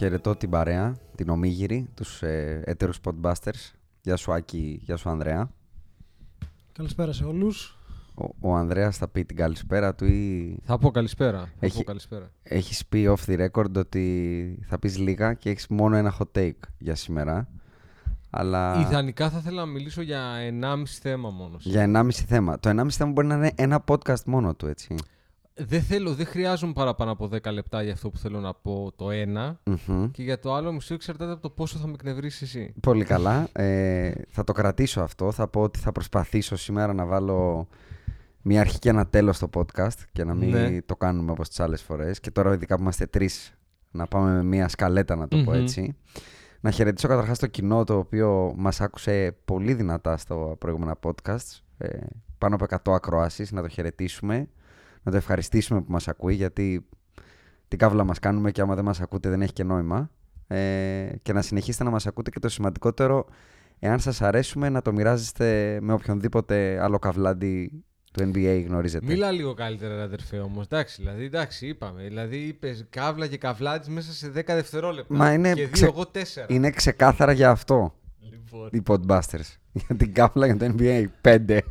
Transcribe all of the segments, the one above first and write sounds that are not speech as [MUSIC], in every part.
Χαιρετώ την παρέα, την ομίγυρη, τους ε, έτερους podbusters. Γεια σου Άκη, γεια σου Ανδρέα. Καλησπέρα σε όλους. Ο, ο Ανδρέας θα πει την καλησπέρα του ή Θα πω καλησπέρα. Θα Έχει- πω καλησπέρα. έχεις πει off the record ότι θα πεις λίγα και έχεις μόνο ένα hot take για σήμερα. Αλλά Ιδανικά θα ήθελα να μιλήσω για 1,5 θέμα μόνο. για 1,5 θέμα. Το 1,5 θέμα μπορεί να είναι ένα podcast μόνο του, έτσι. Δεν θέλω, δεν χρειάζομαι παραπάνω από 10 λεπτά για αυτό που θέλω να πω το ένα. Μμμ. Και για το άλλο μισό εξαρτάται από το πόσο θα με εκνευρίσει εσύ. Πολύ καλά. Ε, θα το κρατήσω αυτό. Θα πω ότι θα προσπαθήσω σήμερα να βάλω μια αρχή και ένα τέλος στο podcast και να μην Ναι. το κάνουμε όπως τις άλλες φορές. Και τώρα ειδικά που είμαστε τρεις να πάμε με μια σκαλέτα να το πω Μμμ. έτσι. Να χαιρετήσω καταρχάς το κοινό το οποίο μας άκουσε πολύ δυνατά στο προηγούμενα podcast. Ε, πάνω από 100 ακροάσεις. Να το χαιρετήσουμε. Να το ευχαριστήσουμε που μας ακούει γιατί την κάβλα μας κάνουμε και άμα δεν μας ακούτε δεν έχει και νόημα. Ε, και να συνεχίσετε να μας ακούτε και το σημαντικότερο, εάν σας αρέσουμε, να το μοιράζεστε με οποιονδήποτε άλλο καβλάντι του NBA γνωρίζετε. Μίλα λίγο καλύτερα, ρε αδερφέ όμως. Εντάξει, δηλαδή, εντάξει, είπαμε. Δηλαδή, είπες καύλα και καβλάτης μέσα σε 10 δευτερόλεπτα. Μα είναι και ξε- δύο, εγώ τέσσερα. Είναι ξεκάθαρα για αυτό Λοιπόν, οι Podbusters. [LAUGHS] για την κάβλα για το NBA. Πέντε.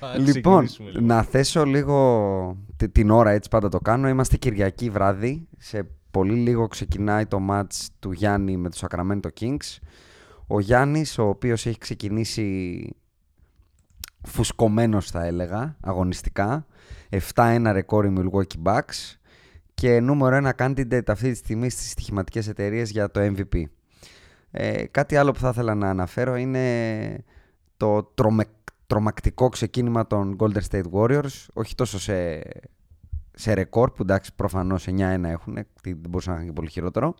Θα λοιπόν, ξεκινήσουμε λίγο. να θέσω λίγο τη- την ώρα έτσι πάντα το κάνω. Είμαστε Κυριακή βράδυ. Σε πολύ λίγο ξεκινάει το match του Γιάννη με τους Sacramento Kings. Ο Γιάννης, ο οποίος έχει ξεκινήσει φουσκωμένος θα έλεγα, αγωνιστικά. 7-1 ρεκόρ οι Milwaukee Bucks και νούμερο ένα candidate αυτή τη στιγμή στις στοιχηματικές εταιρείες για το MVP. Ε, κάτι άλλο που θα ήθελα να αναφέρω είναι το τρομε, τρομακτικό ξεκίνημα των Golden State Warriors, όχι τόσο σε, σε ρεκόρ που εντάξει προφανώς 9-1 έχουν, τι- δεν μπορούσαν να είναι και πολύ χειρότερο,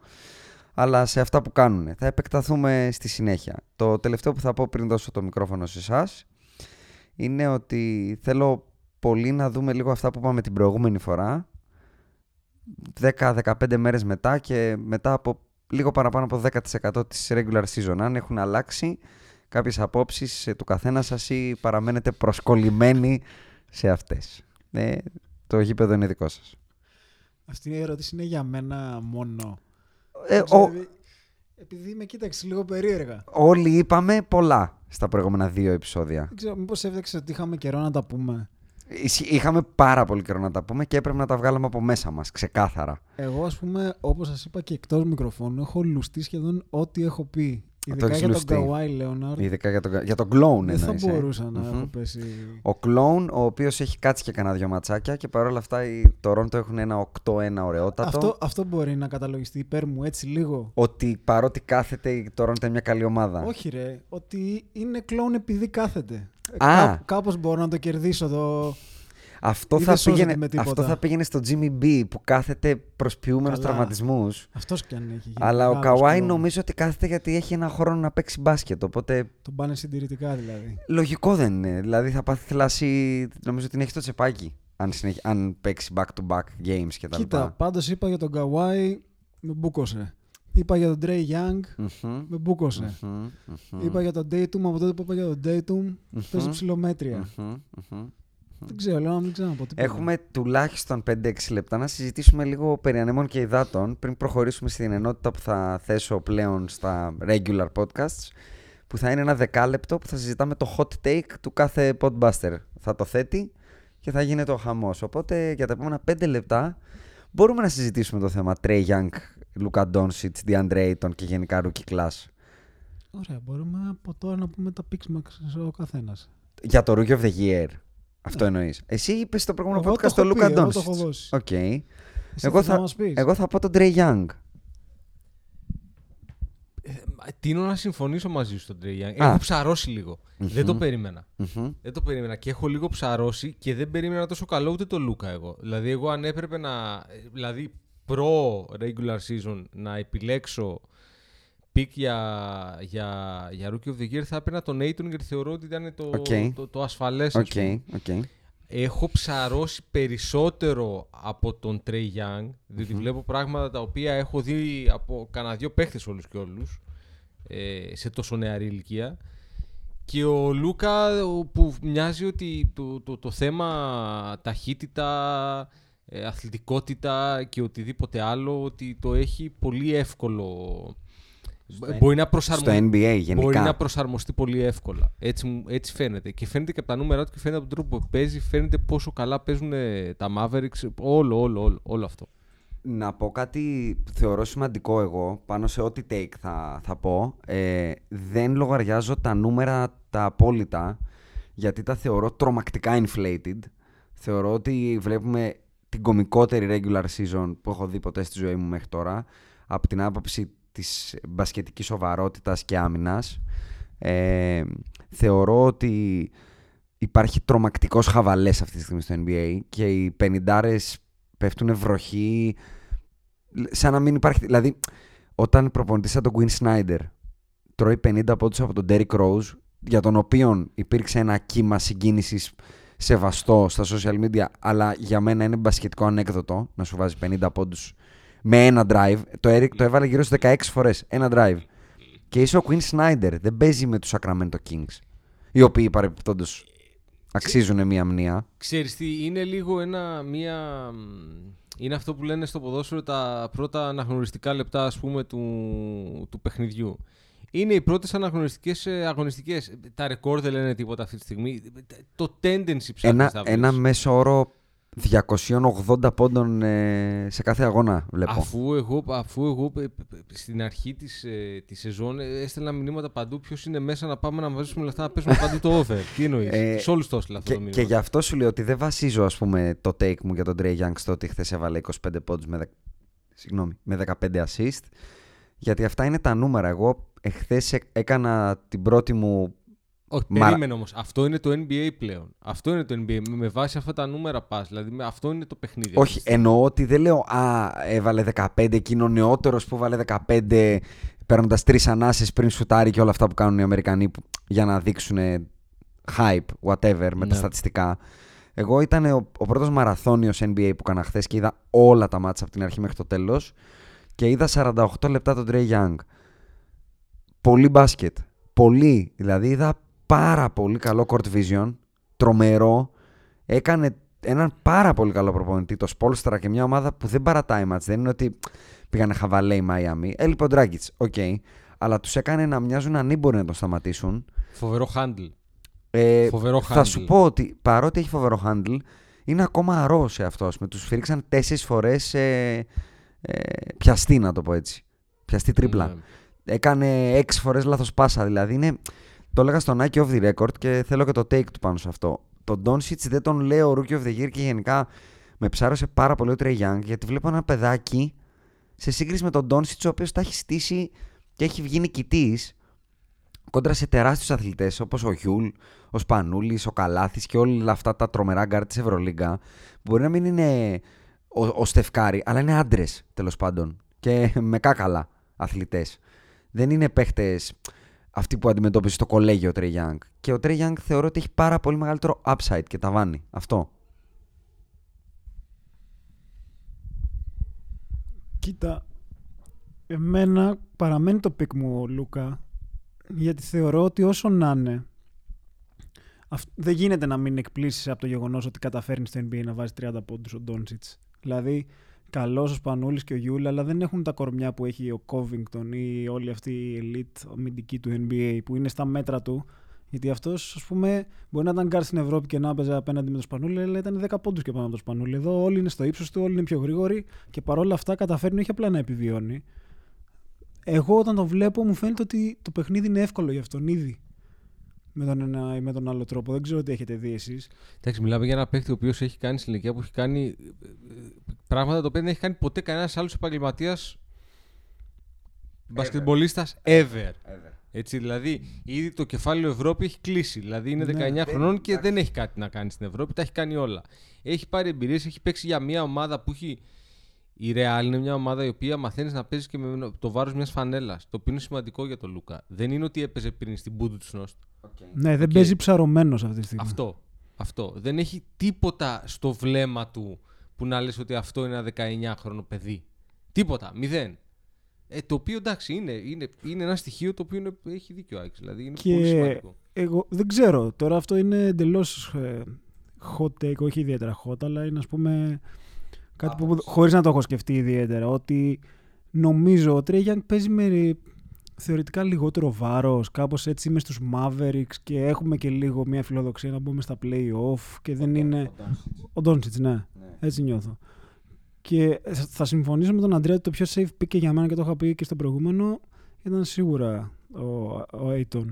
αλλά σε αυτά που κάνουν. Θα επεκταθούμε στη συνέχεια. Το τελευταίο που θα πω πριν δώσω το μικρόφωνο σε εσάς είναι ότι θέλω πολύ να δούμε λίγο αυτά που είπαμε την προηγούμενη φορά 10-15 μέρες μετά και μετά από λίγο παραπάνω από 10% της regular season αν έχουν αλλάξει κάποιες απόψεις ε, του καθένα σας ή παραμένετε προσκολλημένοι σε αυτές. Ε, το γήπεδο είναι δικό σας. Αυτή η ερώτηση είναι για μένα μόνο. Ε, Δεν ξέρω, ο- επειδή- Επειδή με κοίταξε λίγο περίεργα. όλοι είπαμε πολλά στα προηγούμενα δύο επεισόδια. Δεν ξέρω, μήπως έφταξε ότι είχαμε καιρό να τα πούμε. Ισχύ- Είχαμε πάρα πολύ καιρό να τα πούμε και έπρεπε να τα βγάλαμε από μέσα μας, ξεκάθαρα. Εγώ, ας πούμε, όπως σας είπα και εκτός μικροφώνου, έχω λουστεί σχεδόν ό,τι έχω πει. Το Ειδικά έχεις για τον λουστεί. Καουάι Λέοναρντ. Ειδικά για τον, για τον Clone Δεν θα εννοείς, ε. μπορούσα να Μμμ. έχω πέσει. Ο Clone, ο οποίος έχει κάτσει και κανένα δυο ματσάκια και παρόλα αυτά οι Toronto έχουν ένα 8-1 ωραιότατο. Αυτό, αυτό μπορεί να καταλογιστεί υπέρ μου έτσι λίγο; Ότι παρότι κάθεται η Toronto είναι μια καλή ομάδα. Όχι ρε, ότι είναι κλόουν επειδή κάθεται. Α. Κά- κάπως μπορώ να το κερδίσω το... Αυτό Ή θα, δεν σώζεται πήγαινε, με τίποτα. αυτό θα πήγαινε στο Jimmy B που κάθεται προσποιούμενος Καλά. τραυματισμούς. Αυτός κι αν έχει γίνει Αλλά ο μεγάλος Καουάι κλόουν. νομίζω ότι κάθεται γιατί έχει ένα χρόνο να παίξει μπάσκετ. Οπότε Τον πάνε συντηρητικά δηλαδή. λογικό δεν είναι. Δηλαδή θα πάθει θλάση, νομίζω ότι την έχει στο τσεπάκι. Αν, συνεχ... αν παίξει back-to-back games και τα Κοίτα, λοιπά. πάντως είπα για τον Καουάι, με μπούκωσε. Είπα για τον Τρέι Young, Μμμ, με μπούκωσε. μμμ, μμμ, Είπα για τον Dayton, από τότε που είπα για τον Dayton, παίζει Μμμ. ψηλομέτρια. Μμμ, μμμ. Δεν ξέρω, λέω να μην ξαναπώ τίποτα. Έχουμε τουλάχιστον 5-6 λεπτά να συζητήσουμε λίγο περί ανέμων και υδάτων πριν προχωρήσουμε στην ενότητα που θα θέσω πλέον στα regular podcasts που θα είναι ένα δεκάλεπτο που θα συζητάμε το hot take του κάθε podbuster. Θα το θέτει και και θα γίνεται ο χαμός. Οπότε για τα επόμενα 5 λεπτά μπορούμε να συζητήσουμε το θέμα Trey Young, Luka Doncic, DeAndre Ayton και γενικά rookie class. Ωραία, μπορούμε από τώρα να πούμε τα picks μας ο καθένας. Για το Rookie of the Year. Αυτό εννοείς. Εσύ είπες στο προηγούμενο Εγώ podcast το το έχω Luka πει, εγώ το έχω Doncic. δώσει. Οκ. Εσύ Εγώ θα θα, μας πεις; εγώ θα πω τον Trey Young. Τείνω να συμφωνήσω μαζί σου στον Trey Young. Α. Έχω ψαρώσει λίγο. Δεν το περίμενα. Μμμ. Δεν το περίμενα και έχω λίγο ψαρώσει και δεν περίμενα τόσο καλό ούτε το Luka εγώ. Δηλαδή, εγώ αν έπρεπε να. Δηλαδή, προ regular season να επιλέξω pick για, για, για Rookie of the Year θα έπαιρνα τον Ayton γιατί θεωρώ ότι ήταν το, Οκ. το, το, ασφαλές Οκ, ας πούμε. οκ. Έχω ψαρώσει περισσότερο από τον Trey Young, διότι βλέπω πράγματα τα οποία έχω δει από κανένα δυο παίχτες όλους και όλους ε, σε τόσο νεαρή ηλικία. Και ο Λούκα ο- που μοιάζει ότι το, το, το θέμα ταχύτητα, ε, αθλητικότητα και οτιδήποτε άλλο ότι το έχει πολύ εύκολο. Μπορεί να, προσαρμο... Στο NBA γενικά. μπορεί να προσαρμοστεί πολύ εύκολα. Έτσι, μου- έτσι φαίνεται. Και φαίνεται και από τα νούμερα του και φαίνεται από τον τρόπο που παίζει. Φαίνεται πόσο καλά παίζουν ε, τα Mavericks. Όλο, όλο, όλο, όλο αυτό. Να πω κάτι θεωρώ σημαντικό εγώ πάνω σε ό,τι take θα, θα πω. Ε, δεν λογαριάζω τα νούμερα τα απόλυτα γιατί τα θεωρώ τρομακτικά inflated. Θεωρώ ότι βλέπουμε την κομικότερη regular season που έχω δει ποτέ στη ζωή μου μέχρι τώρα από την άποψη της μπασκετικής σοβαρότητας και άμυνας. Ε, θεωρώ ότι υπάρχει τρομακτικός χαβαλές αυτή τη στιγμή στο NBA και οι πενιντάρες πέφτουν βροχή σαν να μην υπάρχει δηλαδή όταν προπονητής σαν τον Quinn Snyder τρώει 50 πόντους από τον Derrick Rose για τον οποίο υπήρξε ένα κύμα συγκίνησης σεβαστό στα social media αλλά για μένα είναι μπασκετικό ανέκδοτο να σου βάζει 50 πόντους με ένα drive το Eric το έβαλε γύρω στις 16 φορές ένα drive και είσαι ο Quinn Snyder δεν παίζει με τους Sacramento Kings οι οποίοι παρεμπιπτόντως αξίζουν μία μνήα Ξέρεις τι, είναι λίγο ένα, μία... Είναι αυτό που λένε στο ποδόσφαιρο τα πρώτα αναγνωριστικά λεπτά ας πούμε του, του παιχνιδιού. Είναι οι πρώτες αναγνωριστικές ε, αγωνιστικές. Τα ρεκόρ δεν λένε τίποτα αυτή τη στιγμή. Το tendency ψάχνεις ένα, να βρεις. ένα μέσο όρο 280 πόντων ε, σε κάθε αγώνα βλέπω. Αφού εγώ, αφού εγώ ε, ε, στην αρχή της, ε, της σεζόν ε, έστελνα μηνύματα παντού ποιος είναι μέσα να πάμε να μαζέψουμε λεφτά να παίζουμε παντού το over. Τι εννοείς; Ε, Σε όλους το έστειλα αυτό Και, το μήνυμα. και γι' αυτό σου λέω ότι δεν βασίζω ας πούμε, το take μου για τον Trey Young στο ότι χθες έβαλε 25 πόντους με, δε- συγγνώμη, με 15 assist. Γιατί αυτά είναι τα νούμερα. Εγώ εχθές έκανα την πρώτη μου Όχι, Μα- περίμενε όμως. Αυτό είναι το NBA πλέον. Αυτό είναι το NBA. Με, με βάση αυτά τα νούμερα πας. Δηλαδή με, αυτό είναι το παιχνίδι. Όχι, εννοώ ότι δεν λέω Α, έβαλε 15, εκείνο ο νεότερος που βάλε 15, παίρνοντας τρεις ανάσες πριν σουτάρει και όλα αυτά που κάνουν οι Αμερικανοί που- για να δείξουν hype, whatever, με τα Ναι. στατιστικά. Εγώ ήταν ο, ο πρώτος μαραθώνιος NBA που έκανα χθες και είδα όλα τα ματς από την αρχή μέχρι το τέλος. Και είδα 48 λεπτά τον Trey Young. Πολύ μπάσκετ. Πολύ. Δηλαδή είδα πάρα πολύ καλό court vision. Τρομερό. Έκανε έναν πάρα πολύ καλό προπονητή, το Σπόλστρα και μια ομάδα που δεν παρατάει ματς. Δεν είναι ότι πήγανε χαβαλέ η Μαϊάμι. Έλειπε ο Ντράγκιτς, οκ. Αλλά τους έκανε να μοιάζουν ανήμποροι να τον σταματήσουν. Φοβερό handle. Ε, Φοβερό θα handle. σου πω ότι παρότι έχει φοβερό handle, είναι ακόμα αρρώ σε αυτό. Με τους φύριξαν τέσσερις φορές ε, ε, πιαστή, να το πω έτσι. Πιαστή τρίπλα. Ναι. Έκανε έξι φορές λάθος πάσα. Δηλαδή είναι, το έλεγα στον Nike off the record και θέλω και το take του πάνω σε αυτό. Τον Doncic δεν τον λέω Rookie of the Year και γενικά με ψάρωσε πάρα πολύ ο Trey Young γιατί βλέπω ένα παιδάκι σε σύγκριση με τον Doncic ο οποίος τα έχει στήσει και έχει βγει νικητής κόντρα σε τεράστιους αθλητές όπως ο Γιουλ, ο Σπανούλης, ο Καλάθης και όλα αυτά τα τρομερά γκάρ της Ευρωλίγκα μπορεί να μην είναι ο, ο Steph Curry αλλά είναι άντρες τέλος πάντων και με κάκαλα αθλητές. Δεν είναι παίχτες αυτοί που αντιμετώπιζε στο κολέγιο ο Trey Young. Και ο Trey Young θεωρώ ότι έχει πάρα πολύ μεγαλύτερο upside και ταβάνι. Αυτό. Κοίτα, εμένα παραμένει το pick μου ο Λούκα γιατί θεωρώ ότι όσο να είναι αυ- δεν γίνεται να μην εκπλήσσεσαι από το γεγονός ότι καταφέρνει στο NBA να βάζει 30 πόντους ο Ντόνσιτς. Δηλαδή, καλός ο Σπανούλης και ο Γιουλ, αλλά δεν έχουν τα κορμιά που έχει ο Covington ή όλη αυτή η elite αμυντική του NBA που είναι στα μέτρα του Γιατί αυτός, ας πούμε, μπορεί να ήταν γκάρ στην Ευρώπη και να έπαιζε απέναντι με το Σπανούλη, αλλά ήταν 10 πόντους και πάνω από το Σπανούλη. Εδώ όλοι είναι στο ύψος του, όλοι είναι πιο γρήγοροι και παρόλα αυτά καταφέρνει όχι απλά να επιβιώνει. Εγώ όταν το βλέπω μου φαίνεται ότι το παιχνίδι είναι εύκολο για αυτόν ήδη. Με τον ένα ή με τον άλλο τρόπο. Δεν ξέρω τι έχετε δει εσείς. Εντάξει, μιλάμε για ένα παίκτη ο οποίος έχει κάνει στην ηλικία που έχει κάνει ε, ε, πράγματα τα οποία δεν έχει κάνει ποτέ κανένας άλλος επαγγελματίας μπασκετμπολίστας ever. Έτσι, δηλαδή, ήδη το κεφάλαιο Ευρώπη έχει κλείσει. Δηλαδή, είναι 19 Ναι, χρονών και δεν έχει κάτι να κάνει στην Ευρώπη. Τα έχει κάνει όλα. Έχει πάρει εμπειρίες, έχει παίξει για μια ομάδα που έχει. Η Real είναι μια ομάδα η οποία μαθαίνεις να παίζεις και με το βάρος μιας φανέλας. Το οποίο είναι σημαντικό για τον Λούκα. Δεν είναι ότι έπαιζε πριν στην Μπούντουτσνοστ. Ναι, δεν Οκ. παίζει ψαρωμένος αυτή τη στιγμή. Αυτό. Αυτό. Δεν έχει τίποτα στο βλέμμα του που να λες ότι αυτό είναι ένα 19χρονο παιδί. Τίποτα. Μηδέν. Ε, το οποίο εντάξει είναι, είναι, είναι ένα στοιχείο το οποίο είναι, έχει δίκιο ο Άκης. Δηλαδή είναι πολύ Και σημαντικό. εγώ δεν ξέρω. Τώρα αυτό είναι εντελώς hot take, όχι ιδιαίτερα hot, αλλά είναι ας πούμε κάτι που χωρίς να το έχω σκεφτεί ιδιαίτερα. Ότι νομίζω ο Trey Young παίζει με θεωρητικά λιγότερο βάρος, κάπως έτσι είμαι στους Mavericks και έχουμε και λίγο μια φιλοδοξία να μπούμε στα play-off και δεν είναι. Ο Doncic, ναι. Έτσι νιώθω. Και θα συμφωνήσω με τον Αντρέα ότι το πιο safe pick και για μένα και το είχα πει και στο προηγούμενο ήταν σίγουρα ο, ο Aiton.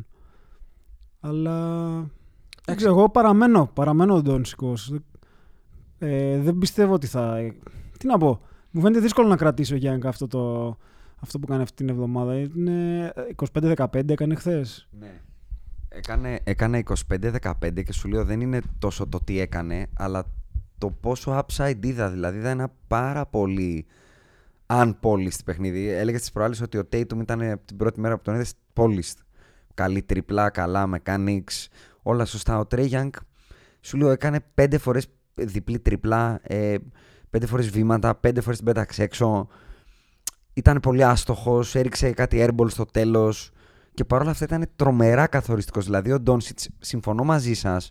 Αλλά δεν ξέρω, εγώ παραμένω, παραμένω ο Ντόνσικος. Ε, δεν πιστεύω ότι θα... Τι να πω, μου φαίνεται δύσκολο να κρατήσει ο Γιάννη αυτό, το, αυτό που κάνει αυτή την εβδομάδα. Είναι 25-15 έκανε χθες. Ναι. Έκανε, έκανε 25-15 και σου λέω δεν είναι τόσο το τι έκανε, αλλά το πόσο upside είδα. Δηλαδή είδα ένα πάρα πολύ unpolished παιχνίδι. Έλεγες στις προάλλες ότι ο Tatum ήταν από την πρώτη μέρα που τον είδες polished. Καλή τριπλά, καλά mechanics, όλα σωστά. Ο Trey Young σου λέω έκανε πέντε φορές διπλή τριπλά, ε, πέντε φορές βήματα, πέντε φορές την πέταξε έξω. Ήταν πολύ άστοχος, έριξε κάτι airball στο τέλος και παρόλα αυτά ήταν τρομερά καθοριστικός. Δηλαδή ο Ντόνσιτς, συμφωνώ μαζί σας,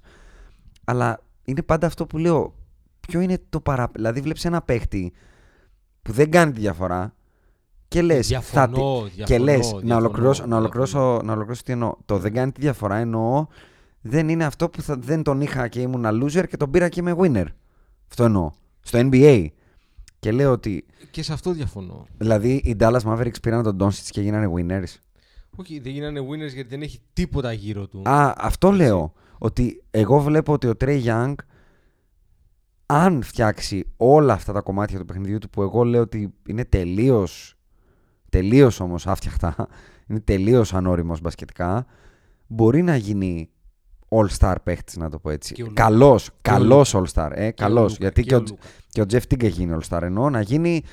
αλλά είναι πάντα αυτό που λέω, ποιο είναι το παρα... Δηλαδή βλέπεις ένα παίχτη που δεν κάνει τη διαφορά και λες, θα... Διαφωνώ, τη- και διαφωνώ, λες να, διαφωνώ, ολοκληρώσω, να, ολοκληρώσω, διαφωνώ. να ολοκληρώσω τι εννοώ. Το δεν κάνει τη διαφορά εννοώ δεν είναι αυτό που θα, δεν τον είχα και ήμουν loser και τον πήρα και είμαι winner. Αυτό εννοώ. Στο NBA. Και λέω ότι, Και σε αυτό διαφωνώ. δηλαδή οι Dallas Mavericks πήραν τον Doncic και γίνανε winners. Όχι, δεν γίνανε winners γιατί δεν έχει τίποτα γύρω του. Α, αυτό λέω. Ότι εγώ βλέπω ότι ο Trey Young, αν φτιάξει όλα αυτά τα κομμάτια του παιχνιδιού του που εγώ λέω ότι είναι τελείως. Τελείως όμως άφτιαχτα, [LAUGHS] είναι τελείως ανώριμος μπασκετικά, μπορεί να γίνει all-star παίχτης, να το πω έτσι. Και ο Λούκα. Καλός, Και ο καλός Λούκα. all-star. Ε, Και ο καλός, Λούκα, γιατί και, ο, Λούκα. και ο Jeff Teague έχει γίνει all-star. Εννοώ να γίνει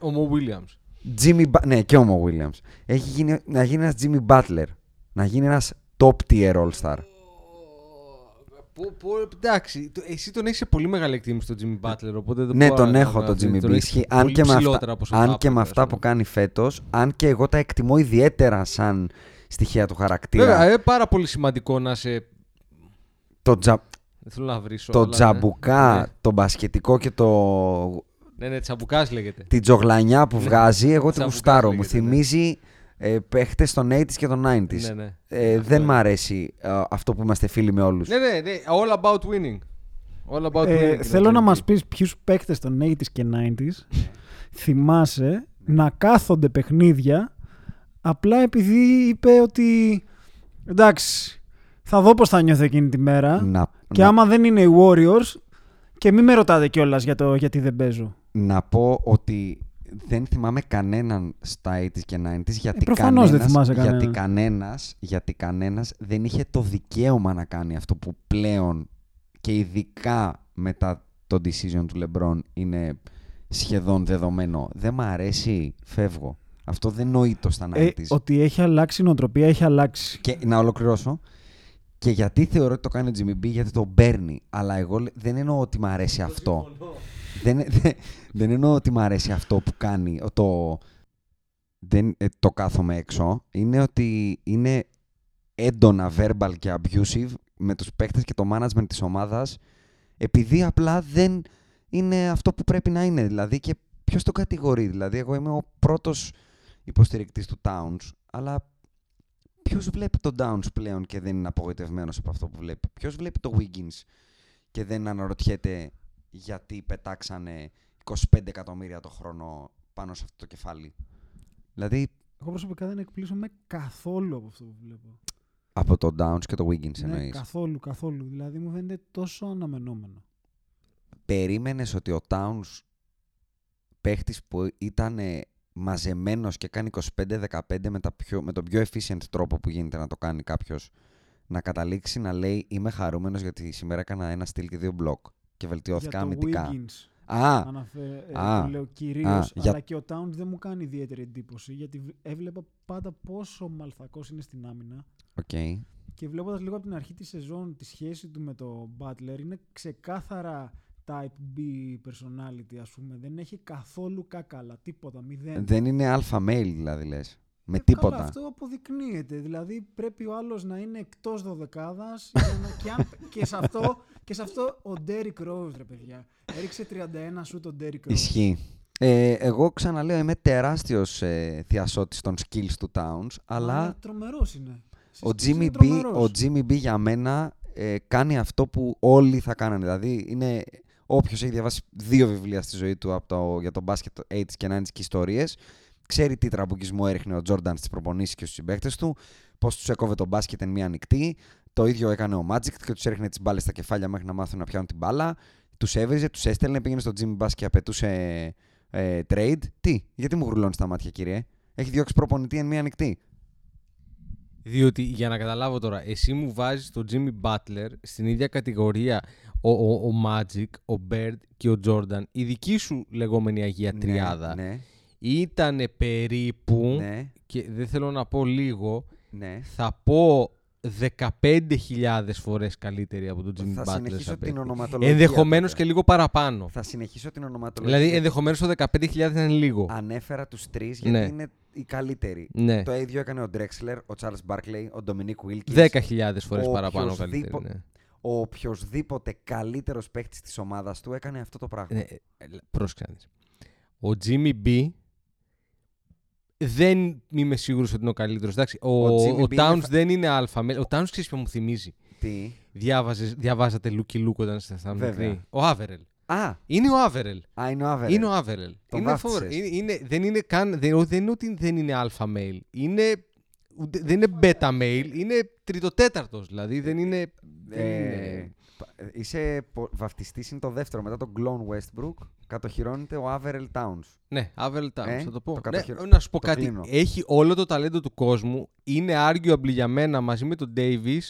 Ο Mo Williams. Jimmy Ba- ναι, και ο Mo Williams. Έχει γίνει, να γίνει ένας Jimmy Butler. Να γίνει ένας top tier all-star. Πω, πω, εντάξει, το- εσύ τον έχεις σε πολύ μεγάλη εκτίμηση τον Jimmy Butler. Οπότε δεν Ναι, μπορώ τον να- έχω να- τον Jimmy τον B. έχεις Ισχύει. πολύ Αν και, με ψηλότερα αυτά, από όσο αν θα και με έπρεπε, αυτά ας που πούμε. κάνει φέτος, αν και εγώ τα εκτιμώ ιδιαίτερα σαν στοιχεία του χαρακτήρα. Βέβαια, είναι πάρα πολύ σημαντικό να σε. Το τζα, Δεν θέλω να βρίσω. το αλλά, ναι. τζαμπουκά, Ναι, το μπασκετικό και το, ναι, ναι τσαμπουκάς λέγεται. την τζογλανιά που βγάζει, εγώ την Τσαμπουκάς γουστάρω. Μου λέγεται, ναι. θυμίζει ε, παίχτες των 80s και των 90s. Ναι, ναι. Ε, Αυτό δεν είναι. μ' αρέσει ε, αυτό που είμαστε φίλοι με όλους. Ναι, ναι, ναι. All about winning. All about winning. Ε, είναι θέλω το να NBA. μας πεις ποιους παίκτες των 80s και 90s θυμάσαι να κάθονται παιχνίδια απλά επειδή είπε ότι εντάξει θα δω πώς θα νιώθω εκείνη τη μέρα Να, και να, άμα δεν είναι οι Warriors και μην με ρωτάτε κιόλας για το γιατί δεν παίζω. να πω ότι δεν θυμάμαι κανέναν στα 80s και 90s γιατί, Ε, προφανώς δεν κανένας, θυμάσαι γιατί, κανέναν. κανένας, γιατί κανένας δεν είχε το δικαίωμα να κάνει αυτό που πλέον και ειδικά μετά το decision του LeBron είναι σχεδόν δεδομένο. Δεν μ' αρέσει, φεύγω. Αυτό δεν νοείται στα 90s. Ε, ότι έχει αλλάξει η νοοτροπία, έχει αλλάξει. Και να ολοκληρώσω. Και γιατί θεωρώ ότι το κάνει ο Jimmy B, γιατί τον παίρνει. Αλλά εγώ λέ- δεν εννοώ ότι μ' αρέσει αυτό. Δεν, δεν, δεν εννοώ ότι μ' αρέσει αυτό που κάνει. ο- Το, δεν, ε, το κάθομαι έξω. Είναι ότι είναι έντονα verbal και abusive με τους παίκτες και το management της ομάδας επειδή απλά δεν είναι αυτό που πρέπει να είναι. Δηλαδή και ποιος το κατηγορεί; Δηλαδή εγώ είμαι ο πρώτος υποστηρικτής του Towns αλλά Ποιος βλέπει τον Downs πλέον και δεν είναι απογοητευμένος από αυτό που βλέπει; Ποιος βλέπει το Wiggins και δεν αναρωτιέται γιατί πετάξανε 25 εκατομμύρια το χρόνο πάνω σε αυτό το κεφάλι; Δηλαδή Εγώ προσωπικά δεν εκπλήσωμαι καθόλου από αυτό που βλέπω. από το Downs και το Wiggins Ναι, εννοείς; καθόλου, καθόλου. Δηλαδή μου φαίνεται τόσο αναμενόμενο. περίμενες ότι ο Towns παίχτης που ήταν μαζεμένος και κάνει 25-15 με, τα πιο, με τον πιο efficient τρόπο που γίνεται να το κάνει κάποιος να καταλήξει να λέει είμαι χαρούμενος γιατί σήμερα έκανα ένα steal και δύο block και βελτιώθηκα για το αμυντικά. Wiggins Α, αναφε... ε, Α. το λέω κυρίως, Α, για- αλλά και ο Towns δεν μου κάνει ιδιαίτερη εντύπωση γιατί β- έβλεπα πάντα πόσο μαλθακός είναι στην άμυνα οκ. και βλέποντας λίγο από την αρχή της σεζόν τη σχέση του με το Butler είναι ξεκάθαρα type B personality ας πούμε. Δεν έχει καθόλου κακάλα, τίποτα, μηδέν. Δεν είναι αλφα mail δηλαδή λες. Με Ε, τίποτα. Καλά, αυτό αποδεικνύεται. Δηλαδή πρέπει ο άλλος να είναι εκτός δωδεκάδας [LAUGHS] για να- και, αν- και, σε αυτό, και σε αυτό ο Derrick Rose, ρε παιδιά. Έριξε 31 σου τον Derrick Rose. Ισχύει. Ε, εγώ ξαναλέω είμαι τεράστιος ε, θειασότης των skills του Towns αλλά τρομερός είναι. Ο Στις Jimmy, είναι B, τρομερός. ο Jimmy B για μένα ε, κάνει αυτό που όλοι θα κάνανε. Δηλαδή, είναι όποιος έχει διαβάσει δύο βιβλία στη ζωή του από το, για το μπάσκετ 80s και 90s και ιστορίες, ξέρει τι τραμπουκισμό έριχνε ο Τζόρνταν στις προπονήσεις και στους συμπαίκτες του, πώς τους έκοβε το μπάσκετ εν μία νυχτή. Το ίδιο έκανε ο Magic και τους έριχνε τις μπάλες στα κεφάλια μέχρι να μάθουν να πιάνουν την μπάλα. Τους έβριζε, τους έστελνε, πήγαινε στο Jimmy Bass και απαιτούσε ε, trade. Τι, γιατί μου γουρλώνεις τα μάτια κύριε; Έχει διώξει προπονητή εν μία νυχτή. Διότι για να καταλάβω τώρα, εσύ μου βάζεις τον Jimmy Butler στην ίδια κατηγορία ο, ο, ο Magic, ο Bird και ο Jordan. Η δική σου λεγόμενη Αγία Τριάδα Ναι, ήταν περίπου, ναι, και δεν θέλω να πω λίγο, ναι. θα πω 15.000 φορές καλύτερη από τον Jimmy Θα Butler. συνεχίσω σαν την παίκτη. ονοματολογία. Ενδεχομένως τότε. και λίγο παραπάνω. Θα συνεχίσω την ονοματολογία. Δηλαδή, ενδεχομένως το 15.000 είναι λίγο. Ανέφερα τους τρεις γιατί Ναι. είναι οι καλύτεροι. Ναι. Το ίδιο έκανε ο Drexler, ο Charles Barkley, ο Dominic Wilkins. 10.000 φορές Ο παραπάνω καλύτερη. οποιοσδήποτε- Ναι. Ο οποιοδήποτε καλύτερος παίκτης της ομάδας του έκανε αυτό το πράγμα. Ναι, ε, ε, πρόσεξε να δεις. Ο Jimmy B δεν είμαι σίγουρος ότι είναι ο καλύτερος. Εντάξει, ο, Ο ο, Jimmy B είναι Towns φα- δεν είναι alpha. male. Ο Towns ξέρεις ποιο μου θυμίζει. Τι; Διάβαζες, διαβάζατε Λούκυ Λουκ όταν ήσασταν Βέβαια. μικροί. Ο Άβερελ. Α, Είναι ο Άβερελ. α, είναι ο Άβερελ. Είναι ο Άβερελ. Τον είναι βάφτισες. φοβερό. είναι, είναι, δεν είναι καν. Δεν, δεν είναι ότι δεν είναι alpha male. Είναι, ούτε- δεν είναι beta mail. Είναι τριτοτέταρτος. Δηλαδή δεν είναι. δεν Ε, είναι- πα- ε, είσαι βαφτιστής, είναι το δεύτερο. Μετά τον Glon Westbrook κατοχυρώνεται ο Averell Towns. Ναι, Άβερελ Towns, Ε, θα το πω. το ναι, κατοχυρω- να σου πω το κάτι. κλείνω. Έχει όλο το ταλέντο του κόσμου. Είναι arguable για μένα μαζί με τον Davis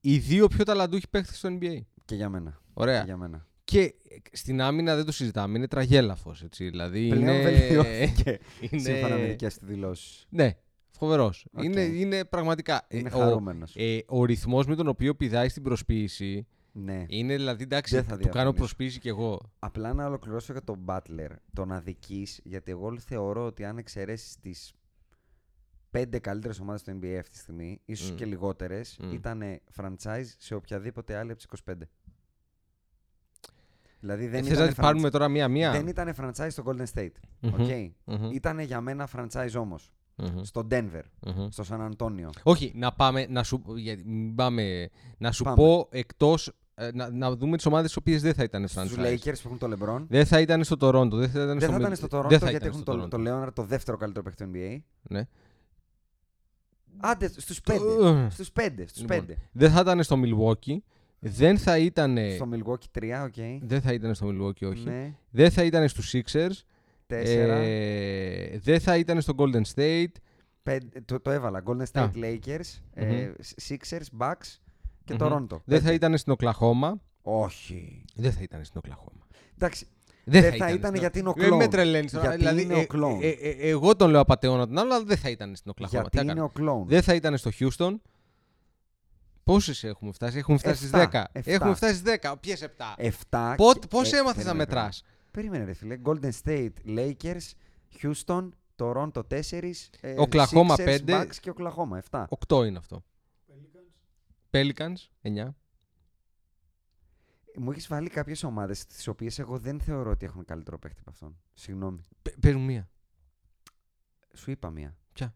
οι δύο πιο ταλαντούχοι παίχτες στο NBA. Και για μένα. Ωραία. Και για μένα. Και στην άμυνα δεν το συζητάμε. Είναι τραγέλαφος. Έτσι. Δηλαδή Πλέον είναι... βελτιώθηκε. [LAUGHS] είναι... Σύμφωνα με δικές του δηλώσεις. Ναι, φοβερός. Οκ. Είναι, είναι πραγματικά. Είναι ε, ο, χαρούμενος. ε, ο ρυθμός με τον οποίο πηδάει στην προσποίηση Ναι. είναι δηλαδή εντάξει, Δεν θα του κάνω διαφωνήσω. προσποίηση κι εγώ. Απλά να ολοκληρώσω για τον Butler, τον αδικεί, γιατί εγώ θεωρώ ότι αν εξαιρέσεις τις πέντε καλύτερες ομάδες του NBA αυτή τη στιγμή, ίσως Μμ. και λιγότερες, Μμ. ήταν franchise σε οποιαδήποτε άλλη από τις 25. Δηλαδή δεν Θες να ήταν, τις πάρουμε τώρα μία-μία; δεν ήταν franchise στο Golden State. Μμμ, οκ. μμμ, Ήταν για μένα franchise όμως. Μμμ, Στο Denver, μμμ. στο San Antonio. Όχι, να πάμε, να σου, γιατί μην πάμε, να σου Πάμε. πω εκτός, ε, να, να δούμε τις ομάδες τις οποίες δεν θα ήταν Στους franchise. Lakers που έχουν το LeBron. Δεν θα ήταν στο Toronto, δεν θα ήταν Δεν στο θα Mil- ήταν στο Toronto δεν θα γιατί ήταν έχουν στο το, Toronto. το Leonard, το δεύτερο καλύτερο παίκτη του NBA. Ναι. Άντε, στους Το- πέντε. Στους πέντε, στους Λοιπόν, πέντε. Δεν θα ήταν στο Milwaukee, δεν θα ήταν, Στο Milwaukee 3, οκ. δεν θα ήταν στο Milwaukee όχι, Ναι, δεν θα ήταν στους Sixers, 4. ε, δεν θα ήταν στο Golden State, Πέντε, το, το έβαλα. Golden State Α. Lakers, ε, Sixers, Bucks και Μμμ. Toronto. δεν θα Πέντε. ήταν στην Oklahoma, Όχι. δεν θα ήταν στην Oklahoma. Εντάξει. Δεν, Δεν θα ήταν στην- γιατί είναι ο Ε, Με clone. τρελαίνεις τώρα. Γιατί δηλαδή, είναι ο ε, clone. ε, ε, ε, εγώ τον λέω απαταιώνα τον άλλο, αλλά δεν θα ήταν στην Oklahoma. Γιατί Τι να είναι κάνω; ο clone. Δεν θα ήταν στο Houston. Πόσες έχουμε φτάσει, έχουμε φτάσει στις Εφτά. 10. Εφτά. Έχουμε φτάσει στις 10. Ποιες 7. Εφτά Πότε, και- πώς ε, έμαθες να περίμενε, μετράς; Περίμενε ρε φίλε. Golden State, Lakers, Houston, Toronto 4, ε, Oklahoma Sixers, πέντε. Bucks και Oklahoma 7. 8 είναι αυτό. Pelicans 9. Μου έχεις βάλει κάποιες ομάδες τις οποίες εγώ δεν θεωρώ ότι έχουν καλύτερο παίχτη από αυτόν. Συγγνώμη. Παίρνουν μία. Σου είπα μία. Ποια;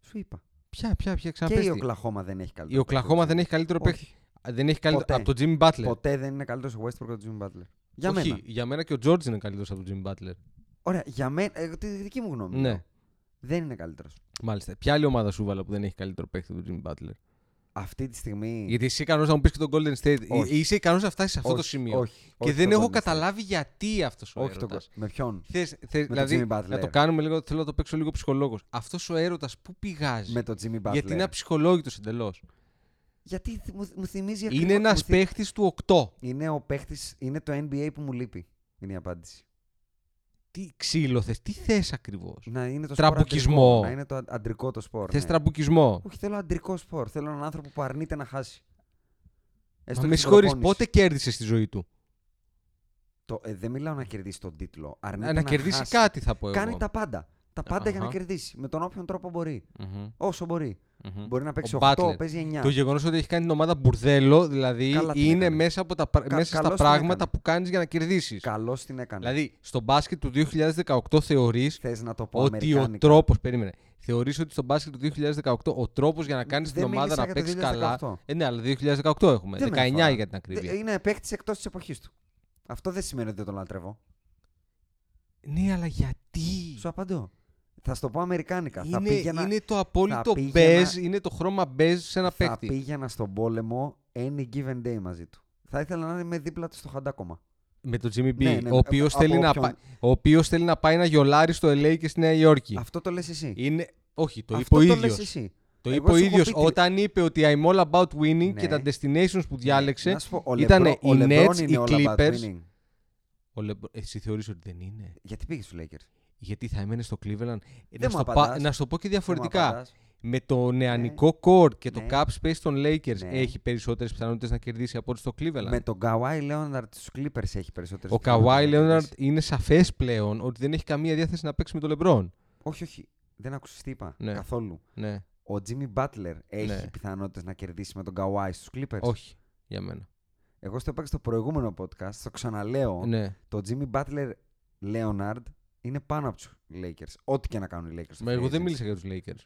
Σου είπα. Ποια, ποια, ποια, Και ξαναπες η τι. Οκλαχώμα δεν έχει Η καλύτερο. Οκλαχώμα παίκτη. δεν έχει καλύτερο Όχι. παίκτη. Δεν έχει καλύτερο Ποτέ. από τον Jimmy Butler. Ποτέ δεν είναι καλύτερος ο Westbrook από τον Jimmy Butler. Για Όχι, μένα. για μένα και ο George είναι καλύτερος από τον Jimmy Butler. Ωραία, για μένα. ε, τη δική μου γνώμη. Ναι. λέω. Δεν είναι καλύτερος. Μάλιστα. Ποια άλλη ομάδα σου βάλα που δεν έχει καλύτερο παίκτη από τον Jimmy Butler; Αυτή τη στιγμή. Γιατί είσαι ικανός να μου πεις και τον Golden State. Όχι. Είσαι ικανός να φτάσεις σε αυτό το Όχι, σημείο. όχι, και όχι δεν τον έχω Golden State. καταλάβει γιατί αυτός ο Όχι τον έρωτας. Με ποιον; Θες, θες, τον δηλαδή, Jimmy Butler. να το κάνουμε λίγο, θέλω να το παίξω λίγο ψυχολόγος. Αυτός ο έρωτας πού πηγάζει. Με τον Jimmy Butler. γιατί είναι αψυχολόγητος εντελώς. Γιατί θ- μου, μου θυμίζει Είναι ακριβώς- ένας μου θυ- παίχτης του 8. Είναι ο παίχτης, είναι το NBA που μου λείπει. Είναι η απάντηση. Τι ξύλο θε, τι θες ακριβώς; Να είναι το Τραμπουκισμό. σπορ αντρικό, Να είναι το αν- αντρικό το σπορ. Θες ναι. τραμπουκισμό. Όχι, θέλω αντρικό σπορ. Θέλω έναν άνθρωπο που αρνείται να χάσει. Έστω Μα και με στην συγχωρείς, προπόνηση. πότε κέρδισες στη ζωή του; Το, ε, δεν μιλάω να κερδίσει τον τίτλο. Αρνείται Να, να, να κερδίσει χάσει. κάτι, θα πω εγώ. Κάνει τα πάντα. Τα πάντα για να Αχα. κερδίσει. Με τον όποιον τρόπο μπορεί. Μμμ, Όσο μπορεί. Μμμ. Μπορεί να παίξει Ο 8, Butler. παίζει 9. Το γεγονός ότι έχει κάνει την ομάδα μπουρδέλο, δηλαδή Καλά την είναι έκανε. μέσα, από τα, πρα- Κα- μέσα στα καλώς την πράγματα έκανε. που κάνεις για να κερδίσεις. Καλώς την έκανε. Δηλαδή, στο μπάσκετ του 2018 θεωρείς Θες να το πω ότι ο αμερικάνικα. τρόπος. Περίμενε. Θεωρείς ότι στο μπάσκετ του 2018 ο τρόπος για να κάνεις την Δεν ομάδα μίλησα να για το παίξεις καλά. 2018. Ε, ναι, αλλά 2018 έχουμε. Δεν με 19 αφορά. για την ακρίβεια. Δε- Είναι παίκτης εκτός της εποχής του. Αυτό δεν σημαίνει ότι δεν τον λατρεύω. Ναι, αλλά γιατί; Σου απαντώ. Θα σου το πω αμερικάνικα. θα Είναι, πήγαινα, είναι το απόλυτο πήγαινα- beige, είναι το χρώμα beige σε ένα θα παίκτη. πήγαινα στον πόλεμο any given day μαζί του. Θα ήθελα να είμαι δίπλα του στο χαντάκωμα. Με τον Jimmy B. Ναι, ναι, ο οποίος από θέλει, να όποιον- πά- ο οποίος θέλει να πάει να γιολάρει στο LA και στη Νέα Υόρκη. Αυτό το λες εσύ. Είναι... Όχι, το είπε Αυτό ο το ίδιος. λες εσύ. Το Εγώ είπε ο σου έχω ίδιος πει τι- όταν είπε ότι I'm all about winning Ναι. και τα destinations που διάλεξε. Να σου πω, ο ήτανε Λεμπρό- ο οι Λεμπρόν Nets, είναι οι all about Clippers. winning. Ο LeBro- Εσύ θεωρείς ότι δεν είναι; Γιατί πήγες στους Lakers; Γιατί θα έμενε στο Cleveland. Ε, Δεν να, μου στο απαντάς. να σου το πω και Δεν μου διαφορετικά. απαντάς. Με το νεανικό core και το Ναι. cap space των Lakers Ναι. έχει περισσότερες πιθανότητες να κερδίσει από ό,τι στο Cleveland; Με τον Kawhi Leonard στους Clippers έχει περισσότερες Ο Kawhi Leonard είναι σαφές πλέον ότι δεν έχει καμία διάθεση να παίξει με τον LeBron. Όχι, όχι. Δεν άκουσες τι είπα. Ναι. Καθόλου. Ναι, Ο Jimmy Butler έχει Ναι. πιθανότητες να κερδίσει με τον Kawhi στους Clippers; όχι για μένα. Εγώ στο είπα και στο προηγούμενο podcast, το ξαναλέω. Ναι. Το Jimmy Butler Leonard είναι πάνω από τους Lakers. Ό,τι και να κάνουν οι Lakers. στο Μα εγώ free δεν agency. μίλησα για τους Lakers.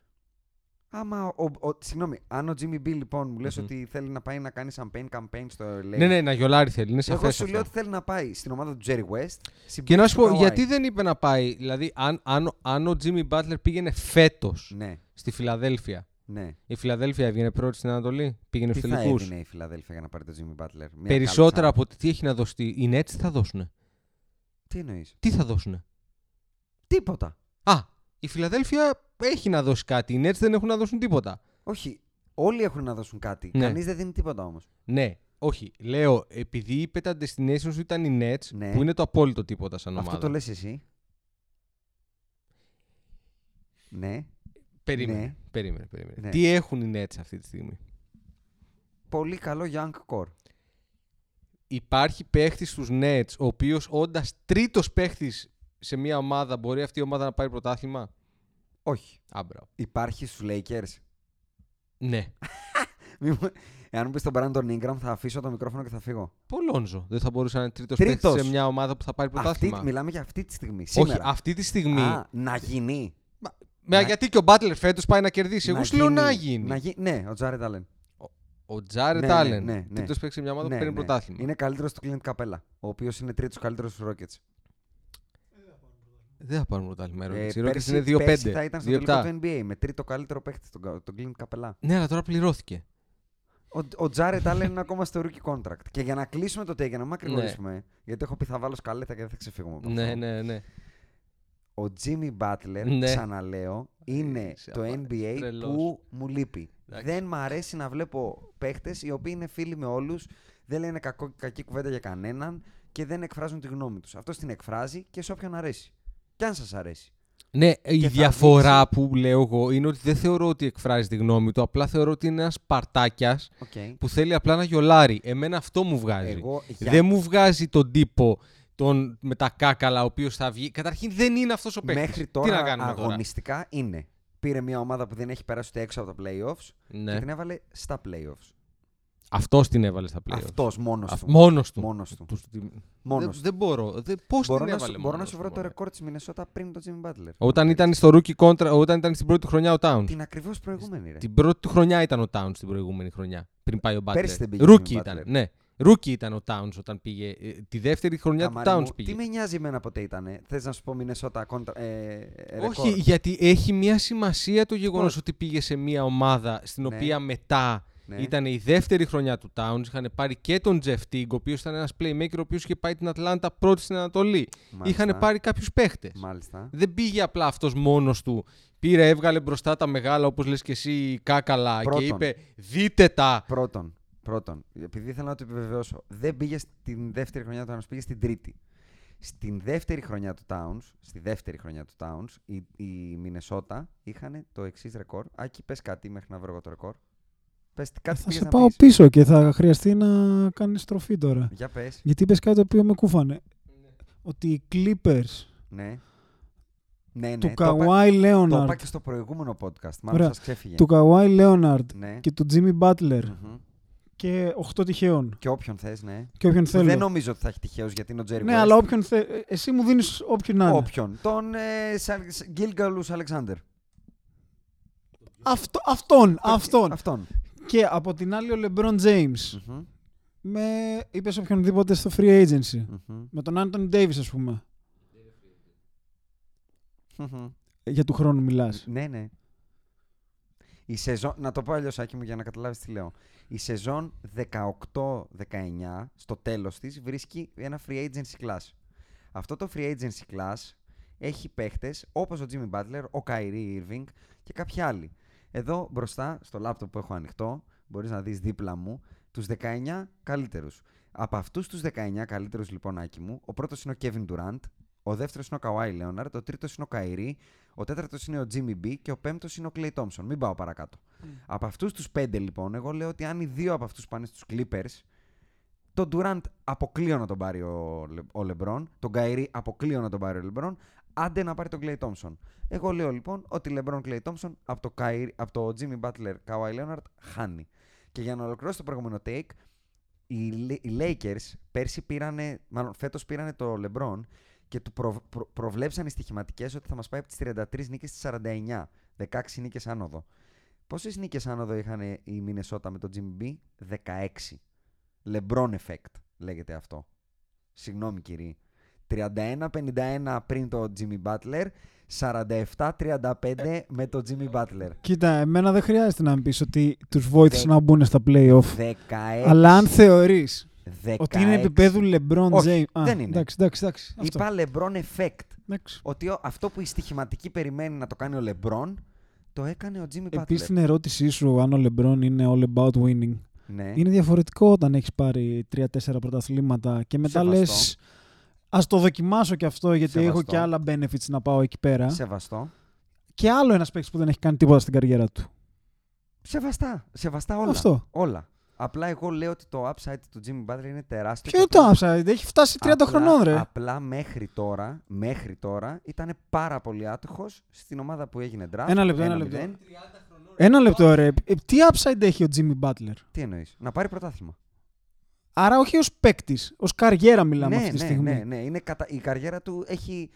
Άμα. Ο, ο, συγγνώμη, αν ο Jimmy B λοιπόν μου λες Μμμ. ότι θέλει να πάει να κάνει campaign campaign στο LA. Ναι, ναι, να γιολάρει θέλει. Είναι Εγώ σαφέ σου λέω ότι θέλει να πάει στην ομάδα του Jerry West. Και να σου πω, Kawhi. γιατί δεν είπε να πάει. Δηλαδή, αν, αν, αν ο Jimmy Butler πήγαινε φέτος Ναι, στη Φιλαδέλφια, ναι. η Φιλαδέλφια έβγαινε πρώτη στην Ανατολή, πήγαινε Τι στου θα τελικού. έδινε η Φιλαδέλφια για να πάρει τον Jimmy Butler; Μια Περισσότερα κάλτσα. από ότι τι έχει να δώσει. Οι Nets τι θα δώσουν. Τι εννοείς; Τι θα δώσουν. Τίποτα. Α, η Φιλαδέλφια έχει να δώσει κάτι. Οι Nets δεν έχουν να δώσουν τίποτα. Όχι. Όλοι έχουν να δώσουν κάτι. Ναι. Κανείς δεν δίνει τίποτα όμως. Ναι, όχι. Λέω, επειδή είπε τα destinations σου ήταν οι Nets, Ναι. που είναι το απόλυτο τίποτα σαν ομάδα. Αυτό το λες εσύ. Ναι. Περίμενε, Ναι. περίμενε, περίμενε. Ναι. Τι έχουν οι Nets αυτή τη στιγμή; Πολύ καλό young core. Υπάρχει παίχτης στους Nets, ο οποίος όντας τρίτος παίχτης σε μια ομάδα, μπορεί αυτή η ομάδα να πάρει πρωτάθλημα; Όχι. Άμπρα. Υπάρχει στους Lakers. Ναι. [LAUGHS] Μη μου- Εάν μου πεις τον Brandon Ingram, θα αφήσω το μικρόφωνο και θα φύγω. Πολόνζο. Δεν θα μπορούσε να είναι τρίτος, Τρίτος. παίχτης σε μια ομάδα που θα πάρει Αυτή, πρωτάθλημα; μιλάμε για αυτή τη στιγμή. Όχι, Σήμερα. αυτή τη στιγμή. Α, να γίνει. Μα, να- γιατί και ο Butler φέτος πάει να κερδίσει; Εγώ Να σου λέω να γίνει. γίνει. Να γι- Ναι, ο Τζάρετ Allen. Ο Τζάρετ Ναι, ναι, Άλεν. ναι, ναι. Τρίτος παίχτης σε μια ομάδα Ναι, που παίρνει ναι. πρωτάθλημα. Είναι καλύτερος του Clint Capella, ο οποίος είναι τρίτος καλύτερος στους Rockets. Δεν θα πάρουν πρωτάθλημα. Ε, Ε, οι Rockets πέρσι- είναι 2-5. πέρσι θα ήταν στο τελικό 2-7. του NBA με τρίτο καλύτερο παίχτη, τον, τον Clint Capella. Ναι, αλλά τώρα πληρώθηκε. Ο, ο Τζάρετ Allen είναι ακόμα στο rookie contract. Και για να κλείσουμε το take, για να μην ακρηγορήσουμε, γιατί έχω πει θα βάλω σκαλέτα και δεν θα ξεφύγουμε από Ναι, αυτό. ναι, ναι. Ο Jimmy Butler, Ναι. ξαναλέω, είναι Είσαι το απα- NBA τρελός. που μου λείπει. Εντάξει. Δεν μ' αρέσει να βλέπω παίχτες οι οποίοι είναι φίλοι με όλους, δεν λένε κακό, κακή κουβέντα για κανέναν και δεν εκφράζουν τη γνώμη τους. Αυτό την εκφράζει και σε όποιον αρέσει. Κι αν σας αρέσει. Ναι, η θα διαφορά που λέω εγώ είναι ότι δεν θεωρώ ότι εκφράζει τη γνώμη του. Απλά θεωρώ ότι είναι ένας παρτάκιας Okay. που θέλει απλά να γιολάρει. Εμένα αυτό μου βγάζει. Εγώ για- Δεν μου βγάζει τον τύπο τον, με τα κάκαλα ο οποίος θα βγει. Καταρχήν δεν είναι αυτός ο παίκτης. Μέχρι Τι τώρα να κάνουμε τώρα; αγωνιστικά είναι. Πήρε μια ομάδα που δεν έχει περάσει ούτε έξω από τα playoffs Ναι. και την έβαλε στα playoffs. Αυτός την έβαλε στα playoffs. Αυτός μόνος Αυ- του. Μόνος του. Μόνος του. Τους- δεν, Μόνος δεν μπορώ. Δεν, πώς Μπορώ, την να έβαλε σου, μπορώ να μόνος σου του, βρω το μωρέ. ρεκόρ της Μινεσότα πριν το Jimmy Butler. Όταν ήταν στο rookie contra, όταν ήταν στην πρώτη του χρονιά ο Towns. Την ακριβώς προηγούμενη, ρε. Την πρώτη του χρονιά ήταν ο Towns την προηγούμενη χρονιά. Πριν πάει ο Butler. Πέρσι δεν πήγε Rookie ο ήταν. Butler. Ναι. Rookie ήταν ο Towns όταν πήγε. ε, Τη δεύτερη χρονιά του Καρλ Άντονι Towns μου, πήγε. Τι με νοιάζει εμένα ποτέ ήταν. Θες να σου πω Μινεσότα κόντρα. Ε, ρεκόρ. Όχι, γιατί έχει μια σημασία το γεγονός Πώς; ότι πήγε σε μια ομάδα στην Ναι. οποία μετά Ναι. ήταν η δεύτερη χρονιά του Towns. Είχαν πάρει και τον Jeff Teague, ο οποίος ήταν ένας playmaker, ο οποίος είχε πάει την Ατλάντα πρώτη στην Ανατολή. Μάλιστα. Είχαν πάρει κάποιους παίχτες. Μάλιστα. Δεν πήγε απλά αυτός μόνος του. Πήρε, έβγαλε μπροστά τα μεγάλα, όπως λες και εσύ, κάκαλα Πρώτον. και είπε: Δείτε τα. Πρώτον, πρώτον, επειδή θέλω να το επιβεβαιώσω, δεν πήγε στην δεύτερη χρονιά του Towns, πήγε στην τρίτη. Στην δεύτερη χρονιά του Towns, στη δεύτερη χρονιά του Towns, η, η Μινεσότα είχαν το εξής ρεκόρ. Άκη, πες κάτι μέχρι να βρω εγώ το ρεκόρ. Πες τι- κάτι Θα πήγες σε να πάω πεις. πίσω και θα χρειαστεί να κάνεις στροφή τώρα. Για πες. Γιατί είπε κάτι το οποίο με κούφανε. Ότι οι Clippers Ναι. Ναι, ναι. του το είπα- Kawhi Το είπα Leonard, και στο προηγούμενο podcast. Μάλλον Ωραία. σας ξέφυγε. του Kawhi Leonard Ναι. και του Jimmy Butler Μμμ. και 8 τυχαίων. Και όποιον θες, ναι. Και όποιον Που θέλω. Δεν νομίζω ότι θα έχει τυχαίους γιατί είναι ο Τζέρι Ναι, αλλά όποιον θε... ε, Εσύ μου δίνεις όποιον να είναι. Όποιον. Τον ε, Γκίλγκαλους Αλεξάνδερ. Αυτό, αυτόν, αυτόν. Αυτόν. Και από την άλλη ο LeBron James. Μμμ. Με είπες οποιονδήποτε στο free agency. Μμμ. Με τον Anthony Davis, ας πούμε. Μμμ. Για του χρόνου μιλάς. Ναι, ναι. Η σεζόν, να το πω αλλιώς Άκη μου για να καταλάβεις τι λέω. Η σεζόν 18-19 στο τέλος της βρίσκει ένα free agency class. Αυτό το free agency class έχει παίχτες όπως ο Jimmy Butler, ο Kyrie Irving και κάποιοι άλλοι. Εδώ μπροστά στο laptop που έχω ανοιχτό μπορείς να δεις δίπλα μου τους 19 καλύτερους. Από αυτούς τους 19 καλύτερους λοιπόν Άκη μου, ο πρώτος είναι ο Kevin Durant, ο δεύτερος είναι ο Kawhi Leonard, ο τρίτος είναι ο Kyrie, ο τέταρτος είναι ο Jimmy B και ο πέμπτος είναι ο Clay Thompson. Μην πάω παρακάτω. Από αυτούς τους πέντε λοιπόν, εγώ λέω ότι αν οι δύο από αυτούς πάνε στους Clippers, τον Durant αποκλείω να τον πάρει ο, Le- ο LeBron, τον Kyrie αποκλείω να τον πάρει ο LeBron, άντε να πάρει τον Clay Thompson. Εγώ λέω λοιπόν ότι LeBron Clay Thompson από το, Kyrie, από το Jimmy Butler Kawhi Leonard χάνει. Και για να ολοκληρώσω το προηγούμενο take, οι, Λε- οι Lakers πέρσι πήρανε, μάλλον φέτος πήρανε το LeBron και του προ, προ- προβλέψαν οι στοιχηματικές ότι θα μας πάει από τις 33 νίκες στις 49, 16 νίκες άνοδο. Πόσες νίκες άνοδο είχαν οι Μινεσότα με το Jimmy B? 16. LeBron effect λέγεται αυτό. Συγγνώμη κύριε. 31-51 πριν το Jimmy Butler, 47-35 με το Jimmy Butler. Κοίτα, εμένα δεν χρειάζεται να μου πεις ότι τους βοήθησε Δε- να μπουν στα playoff. 16. Αλλά αν θεωρείς 16. ότι είναι επίπεδου LeBron Όχι, James. Α, δεν είναι. Εντάξει, εντάξει, εντάξει. Αυτό. Είπα LeBron effect. Εντάξει. Ότι ο- αυτό που η στοιχηματική περιμένει να το κάνει ο LeBron, το έκανε ο Jimmy Butler. Επίσης την ερώτησή σου αν ο LeBron είναι all about winning. Ναι. Είναι διαφορετικό όταν έχεις πάρει 3-4 πρωταθλήματα και μετά Σεβαστό. λες ας το δοκιμάσω και αυτό γιατί Σεβαστό. έχω και άλλα benefits να πάω εκεί πέρα. Σεβαστό. Και άλλο ένας παίκτης που δεν έχει κάνει τίποτα στην καριέρα του. Σεβαστά. Σεβαστά όλα. Αυτό. Όλα. Απλά εγώ λέω ότι το upside του Jimmy Butler είναι τεράστιο. Ποιο είναι και το απλά- upside, έχει φτάσει 30 απλά- χρονών ρε. Απλά μέχρι τώρα, μέχρι τώρα ήταν πάρα πολύ άτυχος στην ομάδα που έγινε draft. Ένα λεπτό, ένα 1-0. λεπτό. Ένα λεπτό ρε. Ε, Τι upside έχει ο Jimmy Butler; Τι εννοείς, να πάρει πρωτάθλημα. Άρα όχι ως παίκτης, ως καριέρα μιλάμε ναι, αυτή τη ναι, στιγμή. ναι, ναι. Είναι κατα... Η καριέρα του έχει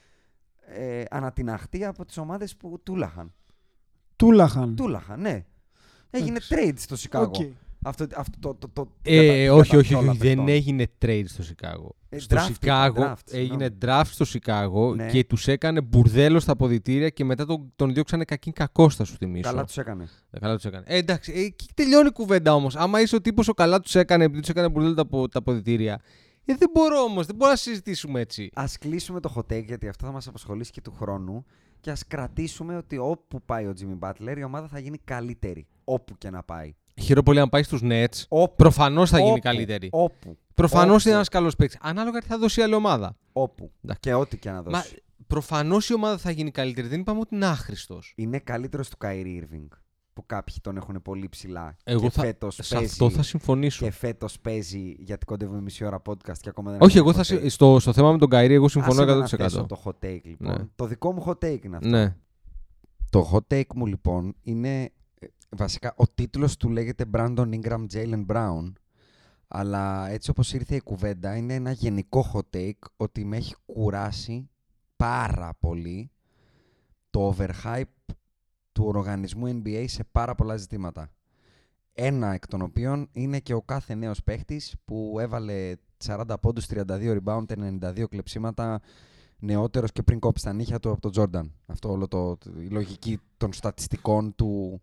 ε, ανατιναχτεί από τις ομάδες που τούλαχαν. Τούλαχαν. Τούλαχαν, ναι. Έγινε Εντάξει. trade στο Σικάγο. Οκ. Αυτό, αυτό το, το, το, Ε, κατα- όχι, όχι, καταχιόλα όχι, δεν παιχτών. έγινε trade στο Σικάγο. Ε, στο draft Σικάγο είπα, draft, έγινε συγγνώμη. draft στο Σικάγο Ναι. και τους έκανε μπουρδέλο στα αποδητήρια και μετά τον, τον διώξανε κακήν κακό, θα σου θυμίσω. Καλά τους έκανε. Ε, καλά τους έκανε. Ε, εντάξει, ε, εκεί τελειώνει η κουβέντα όμως. Άμα είσαι ο τύπος ο καλά τους έκανε επειδή τους έκανε μπουρδέλο τα, απο- τα αποδητήρια. Ε, δεν μπορώ όμως, δεν μπορώ να συζητήσουμε έτσι. Α κλείσουμε το hot take γιατί αυτό θα μας απασχολήσει και του χρόνου. Και ας κρατήσουμε ότι όπου πάει ο Jimmy Butler η ομάδα θα γίνει καλύτερη. Όπου και να πάει. Χαίρομαι πολύ αν πάει στους Nets. Όπου. Προφανώς θα γίνει Όπου. καλύτερη. Όπου. Προφανώς όπου. είναι ένας καλός παίκτης. Ανάλογα τι θα δώσει η άλλη ομάδα. Όπου. Εντάξει. Και ό,τι και να δώσει. Μα προφανώς η ομάδα θα γίνει καλύτερη. Δεν είπαμε ότι είναι άχρηστος. Είναι καλύτερος του Kyrie Irving. Που κάποιοι τον έχουν πολύ ψηλά. Εγώ και θα, φέτος σε παίζει, αυτό θα συμφωνήσω. Και φέτος παίζει γιατί κοντεύουμε μισή ώρα podcast και ακόμα δεν Όχι, έχουμε εγώ θα, hot συ- take. στο, στο θέμα με τον Καϊρή, εγώ συμφωνώ Άσε με να 100%. θέσω το hot take λοιπόν. Ναι. Το δικό μου hot take είναι αυτό. Ναι. Το hot take μου λοιπόν είναι ε, βασικά ο τίτλος του λέγεται Brandon Ingram Jalen Brown Αλλά έτσι όπως ήρθε η κουβέντα είναι ένα γενικό hot take ότι με έχει κουράσει πάρα πολύ το overhype του οργανισμού NBA σε πάρα πολλά ζητήματα. Ένα εκ των οποίων είναι και ο κάθε νέος παίχτης που έβαλε 40 πόντους, 32 rebound, 92 κλεψίματα νεότερος και πριν κόψει τα νύχια του από τον Τζόρνταν. Αυτό όλο το, η λογική των στατιστικών του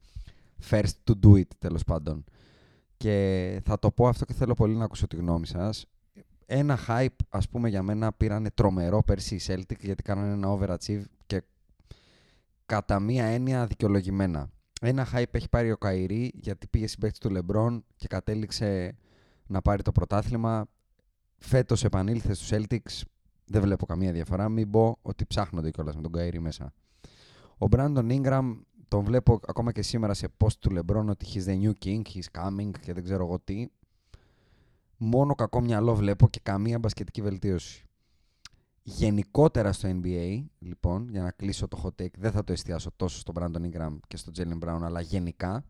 first to do it τέλος πάντων. Και θα το πω αυτό και θέλω πολύ να ακούσω τη γνώμη σας. Ένα hype, ας πούμε, για μένα πήρανε τρομερό πέρσι οι Celtic γιατί κάνανε ένα overachieve και κατά μία έννοια δικαιολογημένα. Ένα hype έχει πάρει ο Καϊρή γιατί πήγε συμπαίκτη του Λεμπρόν και κατέληξε να πάρει το πρωτάθλημα. Φέτος επανήλθε στους Celtics, δεν βλέπω καμία διαφορά. Μην πω ότι ψάχνονται κιόλας με τον Καϊρή μέσα. Ο Brandon Ingram τον βλέπω ακόμα και σήμερα σε post του Lebron ότι he's the new king, he's coming και δεν ξέρω εγώ τι. Μόνο κακό μυαλό βλέπω και καμία μπασκετική βελτίωση. Γενικότερα στο NBA, λοιπόν, για να κλείσω το hot take, δεν θα το εστιάσω τόσο στον Brandon Ingram και στον Jalen Brown, αλλά γενικά,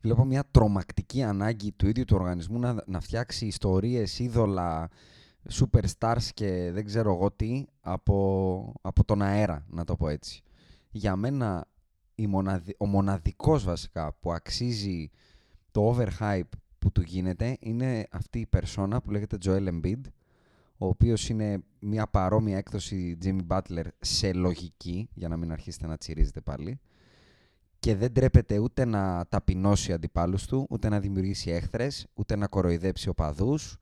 βλέπω μια τρομακτική ανάγκη του ίδιου του οργανισμού να, να φτιάξει ιστορίες, είδωλα, superstars και δεν ξέρω εγώ τι από, από τον αέρα, να το πω έτσι. Για μένα η μοναδι... ο μοναδικός βασικά που αξίζει το overhype που του γίνεται είναι αυτή η περσόνα που λέγεται Joel Embiid ο οποίος είναι μια παρόμοια έκδοση Jimmy Butler σε λογική, για να μην αρχίσετε να τσιρίζετε πάλι, και δεν τρέπεται ούτε να ταπεινώσει αντιπάλους του, ούτε να δημιουργήσει έχθρες, ούτε να κοροϊδέψει οπαδούς,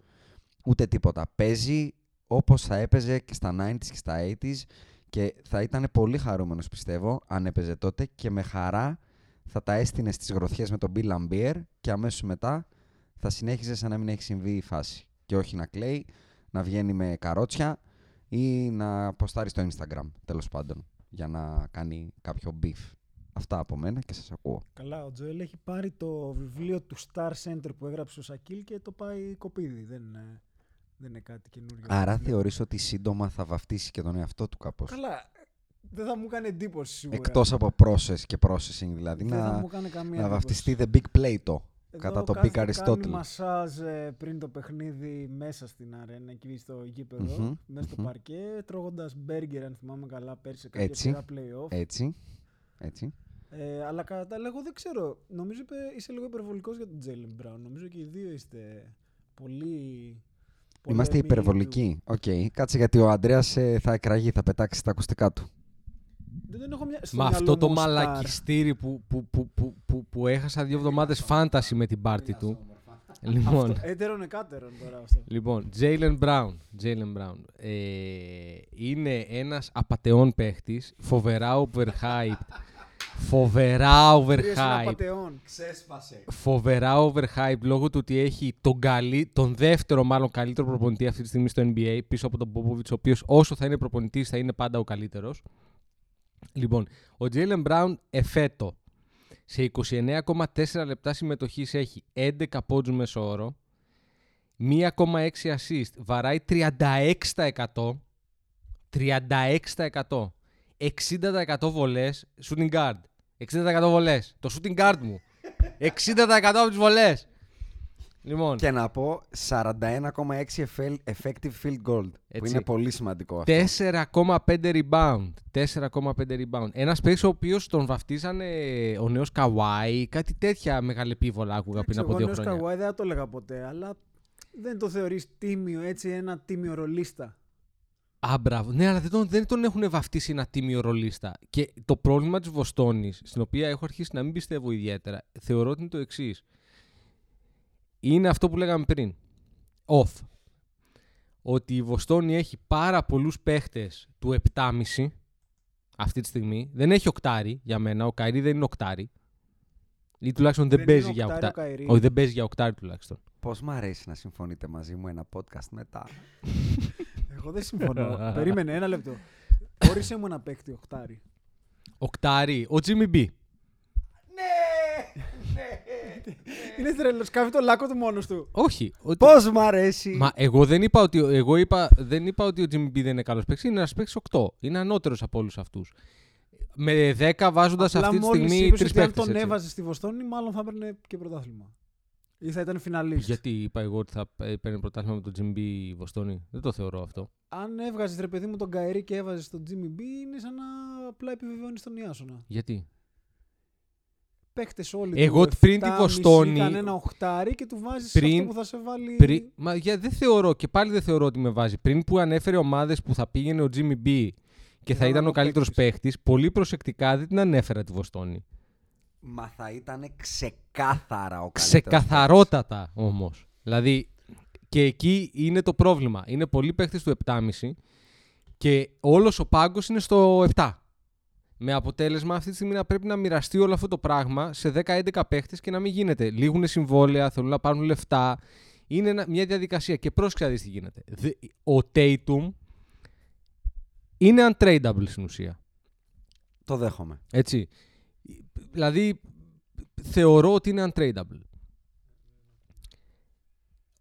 ούτε τίποτα. Παίζει όπως θα έπαιζε και στα 90s και στα 80s και θα ήταν πολύ χαρούμενος πιστεύω αν έπαιζε τότε και με χαρά θα τα έστεινε στις γροθιές με τον Bill Lambier και αμέσως μετά θα συνέχιζε σαν να μην έχει συμβεί η φάση. Και όχι να κλαίει, να βγαίνει με καρότσια ή να ποστάρει στο Instagram, τέλος πάντων, για να κάνει κάποιο beef. Αυτά από μένα και σας ακούω. Καλά, ο Τζοέλ έχει πάρει το βιβλίο του Star Center που έγραψε ο Σακίλ και το πάει κοπίδι. Δεν, είναι- δεν είναι κάτι καινούριο. Άρα Βιβλίο. θεωρείς ότι σύντομα θα βαφτίσει και τον εαυτό του κάπως; Καλά, δεν θα μου κάνει εντύπωση σίγουρα. Εκτός από process και processing, δηλαδή Δεν θα να, μου κάνει καμία να εντύπωση. βαφτιστεί the big play Εδώ κατά το κάθεται, Big Aristotle. Κάνει μασάζ ε, πριν το παιχνίδι μέσα στην αρένα, εκεί στο γήπεδο, Μμμ, μέσα στο μμμ. παρκέ, τρώγοντας μπέργκερ, αν θυμάμαι καλά, πέρσι σε κάποια Έτσι. σειρά play-off. Έτσι, έτσι. Ε, αλλά κατά τα άλλα, εγώ δεν ξέρω. Νομίζω είπε, είσαι λίγο υπερβολικός για τον Τζέιλεν Μπράουν. Νομίζω και οι δύο είστε πολύ. Είμαστε πολέμοι υπερβολικοί. Οκ. Κάτσε γιατί ο Αντρέας ε, θα εκραγεί, θα πετάξει τα ακουστικά του. του. Δεν τον έχω μια. στο Με μυαλό αυτό το μου ως star. μαλακιστήρι που, που, που, που, που, που έχασα δύο εβδομάδες fantasy με την πάρτη του. λοιπόν, Έτερον εκάτερον τώρα αυτό. λοιπόν, Jaylen Brown. Jalen Brown. Ε, είναι ένας απατεών παίχτης, φοβερά overhyped. Φοβερά Τρίες είναι overhyped. απατεών. Φοβερά overhyped λόγω του ότι έχει τον, καλύ, τον δεύτερο μάλλον καλύτερο προπονητή αυτή τη στιγμή στο NBA πίσω από τον Popovich, ο οποίος όσο θα είναι προπονητής θα είναι πάντα ο καλύτερος. Λοιπόν, ο Jalen Brown εφέτο σε 29,4 λεπτά συμμετοχής έχει 11 πόντους μέσω όρο, 1,6 assist, βαράει 36%, 36%, 60% βολές, shooting guard, 60% βολές, το shooting guard μου, 60% από τις βολές. Λοιπόν, Και να πω 41,6 effel- effective field goal. Που Έτσι. είναι πολύ σημαντικό αυτό. 4,5 rebound. 4,5 rebound. Ένας παίκτης ο οποίος τον βαφτίζανε ο νέος Καουάι, κάτι τέτοια μεγαλεπίβολα άκουγα πριν από Εγώ δύο νέος χρόνια. Καουάι δεν θα το έλεγα ποτέ, αλλά δεν το θεωρείς τίμιο, έτσι, ένα τίμιο ρολίστα. Α, μπράβο. Ναι, αλλά δεν τον, δεν τον έχουν βαφτίσει ένα τίμιο ρολίστα. Και το πρόβλημα της Βοστόνης, στην οποία έχω αρχίσει να μην πιστεύω ιδιαίτερα, θεωρώ ότι είναι το εξής. Είναι αυτό που λέγαμε πριν. Off. Ότι η Βοστόνη έχει πάρα πολλούς παίχτες του 7,5 αυτή τη στιγμή. Δεν έχει οκτάρι για μένα. Ο Καϊρή δεν είναι οκτάρι. Ή τουλάχιστον δεν, Δεν παίζει είναι για οκτάρι ο οκτάρι. Καϊρή. Όχι, δεν παίζει για οκτάρι τουλάχιστον. Πώς μ' αρέσει να συμφωνείτε μαζί μου ένα podcast μετά; [LAUGHS] Εγώ δεν συμφωνώ. [LAUGHS] Περίμενε ένα λεπτό. Όρισε μου ένα παίκτη οχτάρι. Οκτάρι. Ο Jimmy B. Είναι τρελός, σκάβει το λάκκο του μόνος του. Όχι. ότι- Πώς μ' αρέσει. Μα εγώ δεν είπα ότι, εγώ είπα, δεν είπα ότι ο Jimmy B δεν είναι καλός παίκτης. Είναι ένας παίκτης 8. Είναι ανώτερος από όλους αυτούς. Με 10 βάζοντας Απλά αυτή τη μόλις στιγμή είπες τρεις ότι αν παίκτες. τον έβαζες στη Βοστόνη, μάλλον θα έπαιρνε και πρωτάθλημα. Ή θα ήταν φιναλίστ. Γιατί είπα εγώ ότι θα ε, παίρνει πρωτάθλημα με τον Jimmy B η Βοστόνη. Δεν το θεωρώ αυτό. Αν έβγαζες ρε παιδί μου τον Καερή και έβαζες τον Jimmy B, είναι σαν να απλά επιβεβαιώνεις τον Ιάσονα. Γιατί; Παίχτες όλοι. Εγώ του πριν τη 7,5, Βοστόνη- Κανένα οχτάρι και του βάζεις Πριν- αυτό που θα σε βάλει. Πριν, μα για, δεν θεωρώ και πάλι δεν θεωρώ ότι με βάζει. Πριν που ανέφερε ομάδες που θα πήγαινε ο Jimmy B και θα θα ήταν ήταν ο ο καλύτερος παίκτης. παίχτη, πολύ προσεκτικά δεν την ανέφερα τη Βοστόνη. Μα θα ήταν ξεκάθαρα ο καλύτερος Ξεκαθαρότατα όμως. Δηλαδή και εκεί είναι το πρόβλημα. Είναι πολλοί παίχτε του 7,5 και όλος ο πάγκος είναι στο 7. Με αποτέλεσμα αυτή τη στιγμή να πρέπει να μοιραστεί όλο αυτό το πράγμα σε 10-11 παίχτε και να μην γίνεται. Λήγουν συμβόλαια, θέλουν να πάρουν λεφτά. Είναι ένα- μια διαδικασία. Και πρόσεξε να δεις τι γίνεται. Δε- Ο Tatum είναι untradeable στην ουσία. Το δέχομαι. Έτσι. Δηλαδή, θεωρώ ότι είναι untradeable.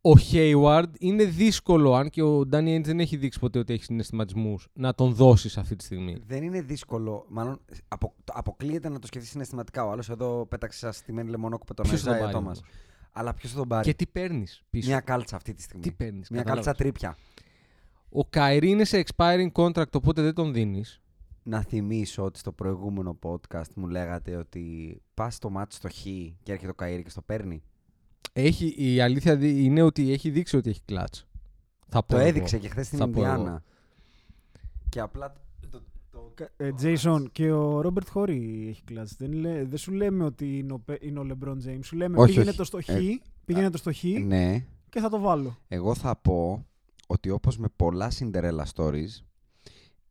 Ο Hayward είναι δύσκολο, αν και ο Danny Ainge δεν έχει δείξει ποτέ ότι έχει συναισθηματισμούς, να τον δώσεις αυτή τη στιγμή. Δεν είναι δύσκολο. Μάλλον απο, το- αποκλείεται να το σκεφτείς συναισθηματικά. Ο άλλος εδώ πέταξε σας στημένη λεμονόκουπε τον Ποιος θα τον Isaiah πάρει Thomas. όμως; Αλλά ποιος θα τον πάρει; Και τι παίρνεις πίσω; Μια κάλτσα αυτή τη στιγμή. Τι παίρνεις, Μια κατάλαβες. κάλτσα τρίπια. Ο Καϊρή είναι σε expiring contract, οπότε δεν τον δίνεις. Να θυμίσω ότι στο προηγούμενο podcast μου λέγατε ότι πας στο μάτι στο χ και έρχεται ο Καήρη και στο παίρνει. Έχει, η αλήθεια δι- είναι ότι έχει δείξει ότι έχει κλατς. Θα πω Το εγώ. έδειξε και χθες στην Θα πω εγώ. Ινδιάνα. Και απλά. Το, το, Ε, Jason, και ο Ρόμπερτ Χόρι έχει κλάσει. Δεν, λέ- δεν σου λέμε ότι είναι ο, Πε- είναι ο LeBron James. Σου λέμε Όχι, πήγαινε όχι. το στο χ, Ε, πήγαινε το στο χ ναι. και θα το βάλω. Εγώ θα πω ότι όπως με πολλά Cinderella stories,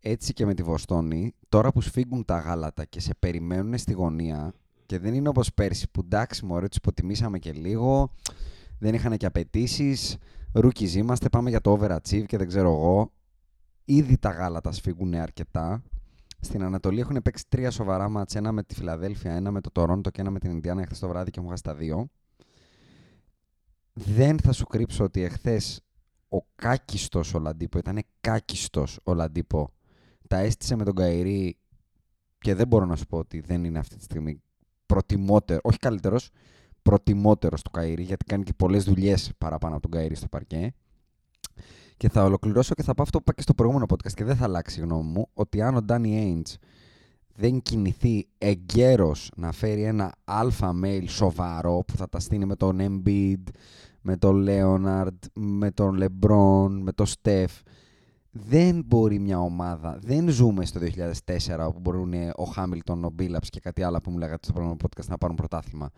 έτσι και με τη Βοστόνη, τώρα που σφίγγουν τα γάλατα και σε περιμένουν στη γωνία και δεν είναι όπως πέρσι που εντάξει μωρέ τους υποτιμήσαμε και λίγο, δεν είχαν και απαιτήσεις, rookies είμαστε, πάμε για το overachieve και δεν ξέρω εγώ. Ήδη τα γάλατα σφίγγουν αρκετά. Στην Ανατολή έχουν παίξει τρία σοβαρά μάτς, ένα με τη Φιλαδέλφια, ένα με το Τορόντο και ένα με την Ινδιάνα χθες το βράδυ και έχουν χάσει τα δύο. Δεν θα σου κρύψω ότι εχθές ο κάκιστος Ολαντίπο, ήταν κάκιστος ο Ολαντίπο, τα έστησε με τον Καϊρή και δεν μπορώ να σου πω ότι δεν είναι αυτή τη στιγμή προτιμότερο, όχι καλύτερος, προτιμότερος του Καϊρή, γιατί κάνει και πολλές δουλειές παραπάνω από τον Καϊρή στο παρκέ. Και θα ολοκληρώσω και θα πω αυτό που είπα και στο προηγούμενο podcast και δεν θα αλλάξει η γνώμη μου, ότι αν ο Ντάνι Ainge δεν κινηθεί εγκαίρως να φέρει ένα alpha male σοβαρό που θα τα στήσει με τον Embiid, με τον Λέοναρντ, με τον Λεμπρόν, με τον Στεφ. Δεν μπορεί μια ομάδα, δεν ζούμε στο 2004 όπου μπορούν ο Χάμιλτον, ο Μπίλαψ και κάτι άλλο που μου λέγατε στο προηγούμενο podcast να πάρουν πρωτάθλημα.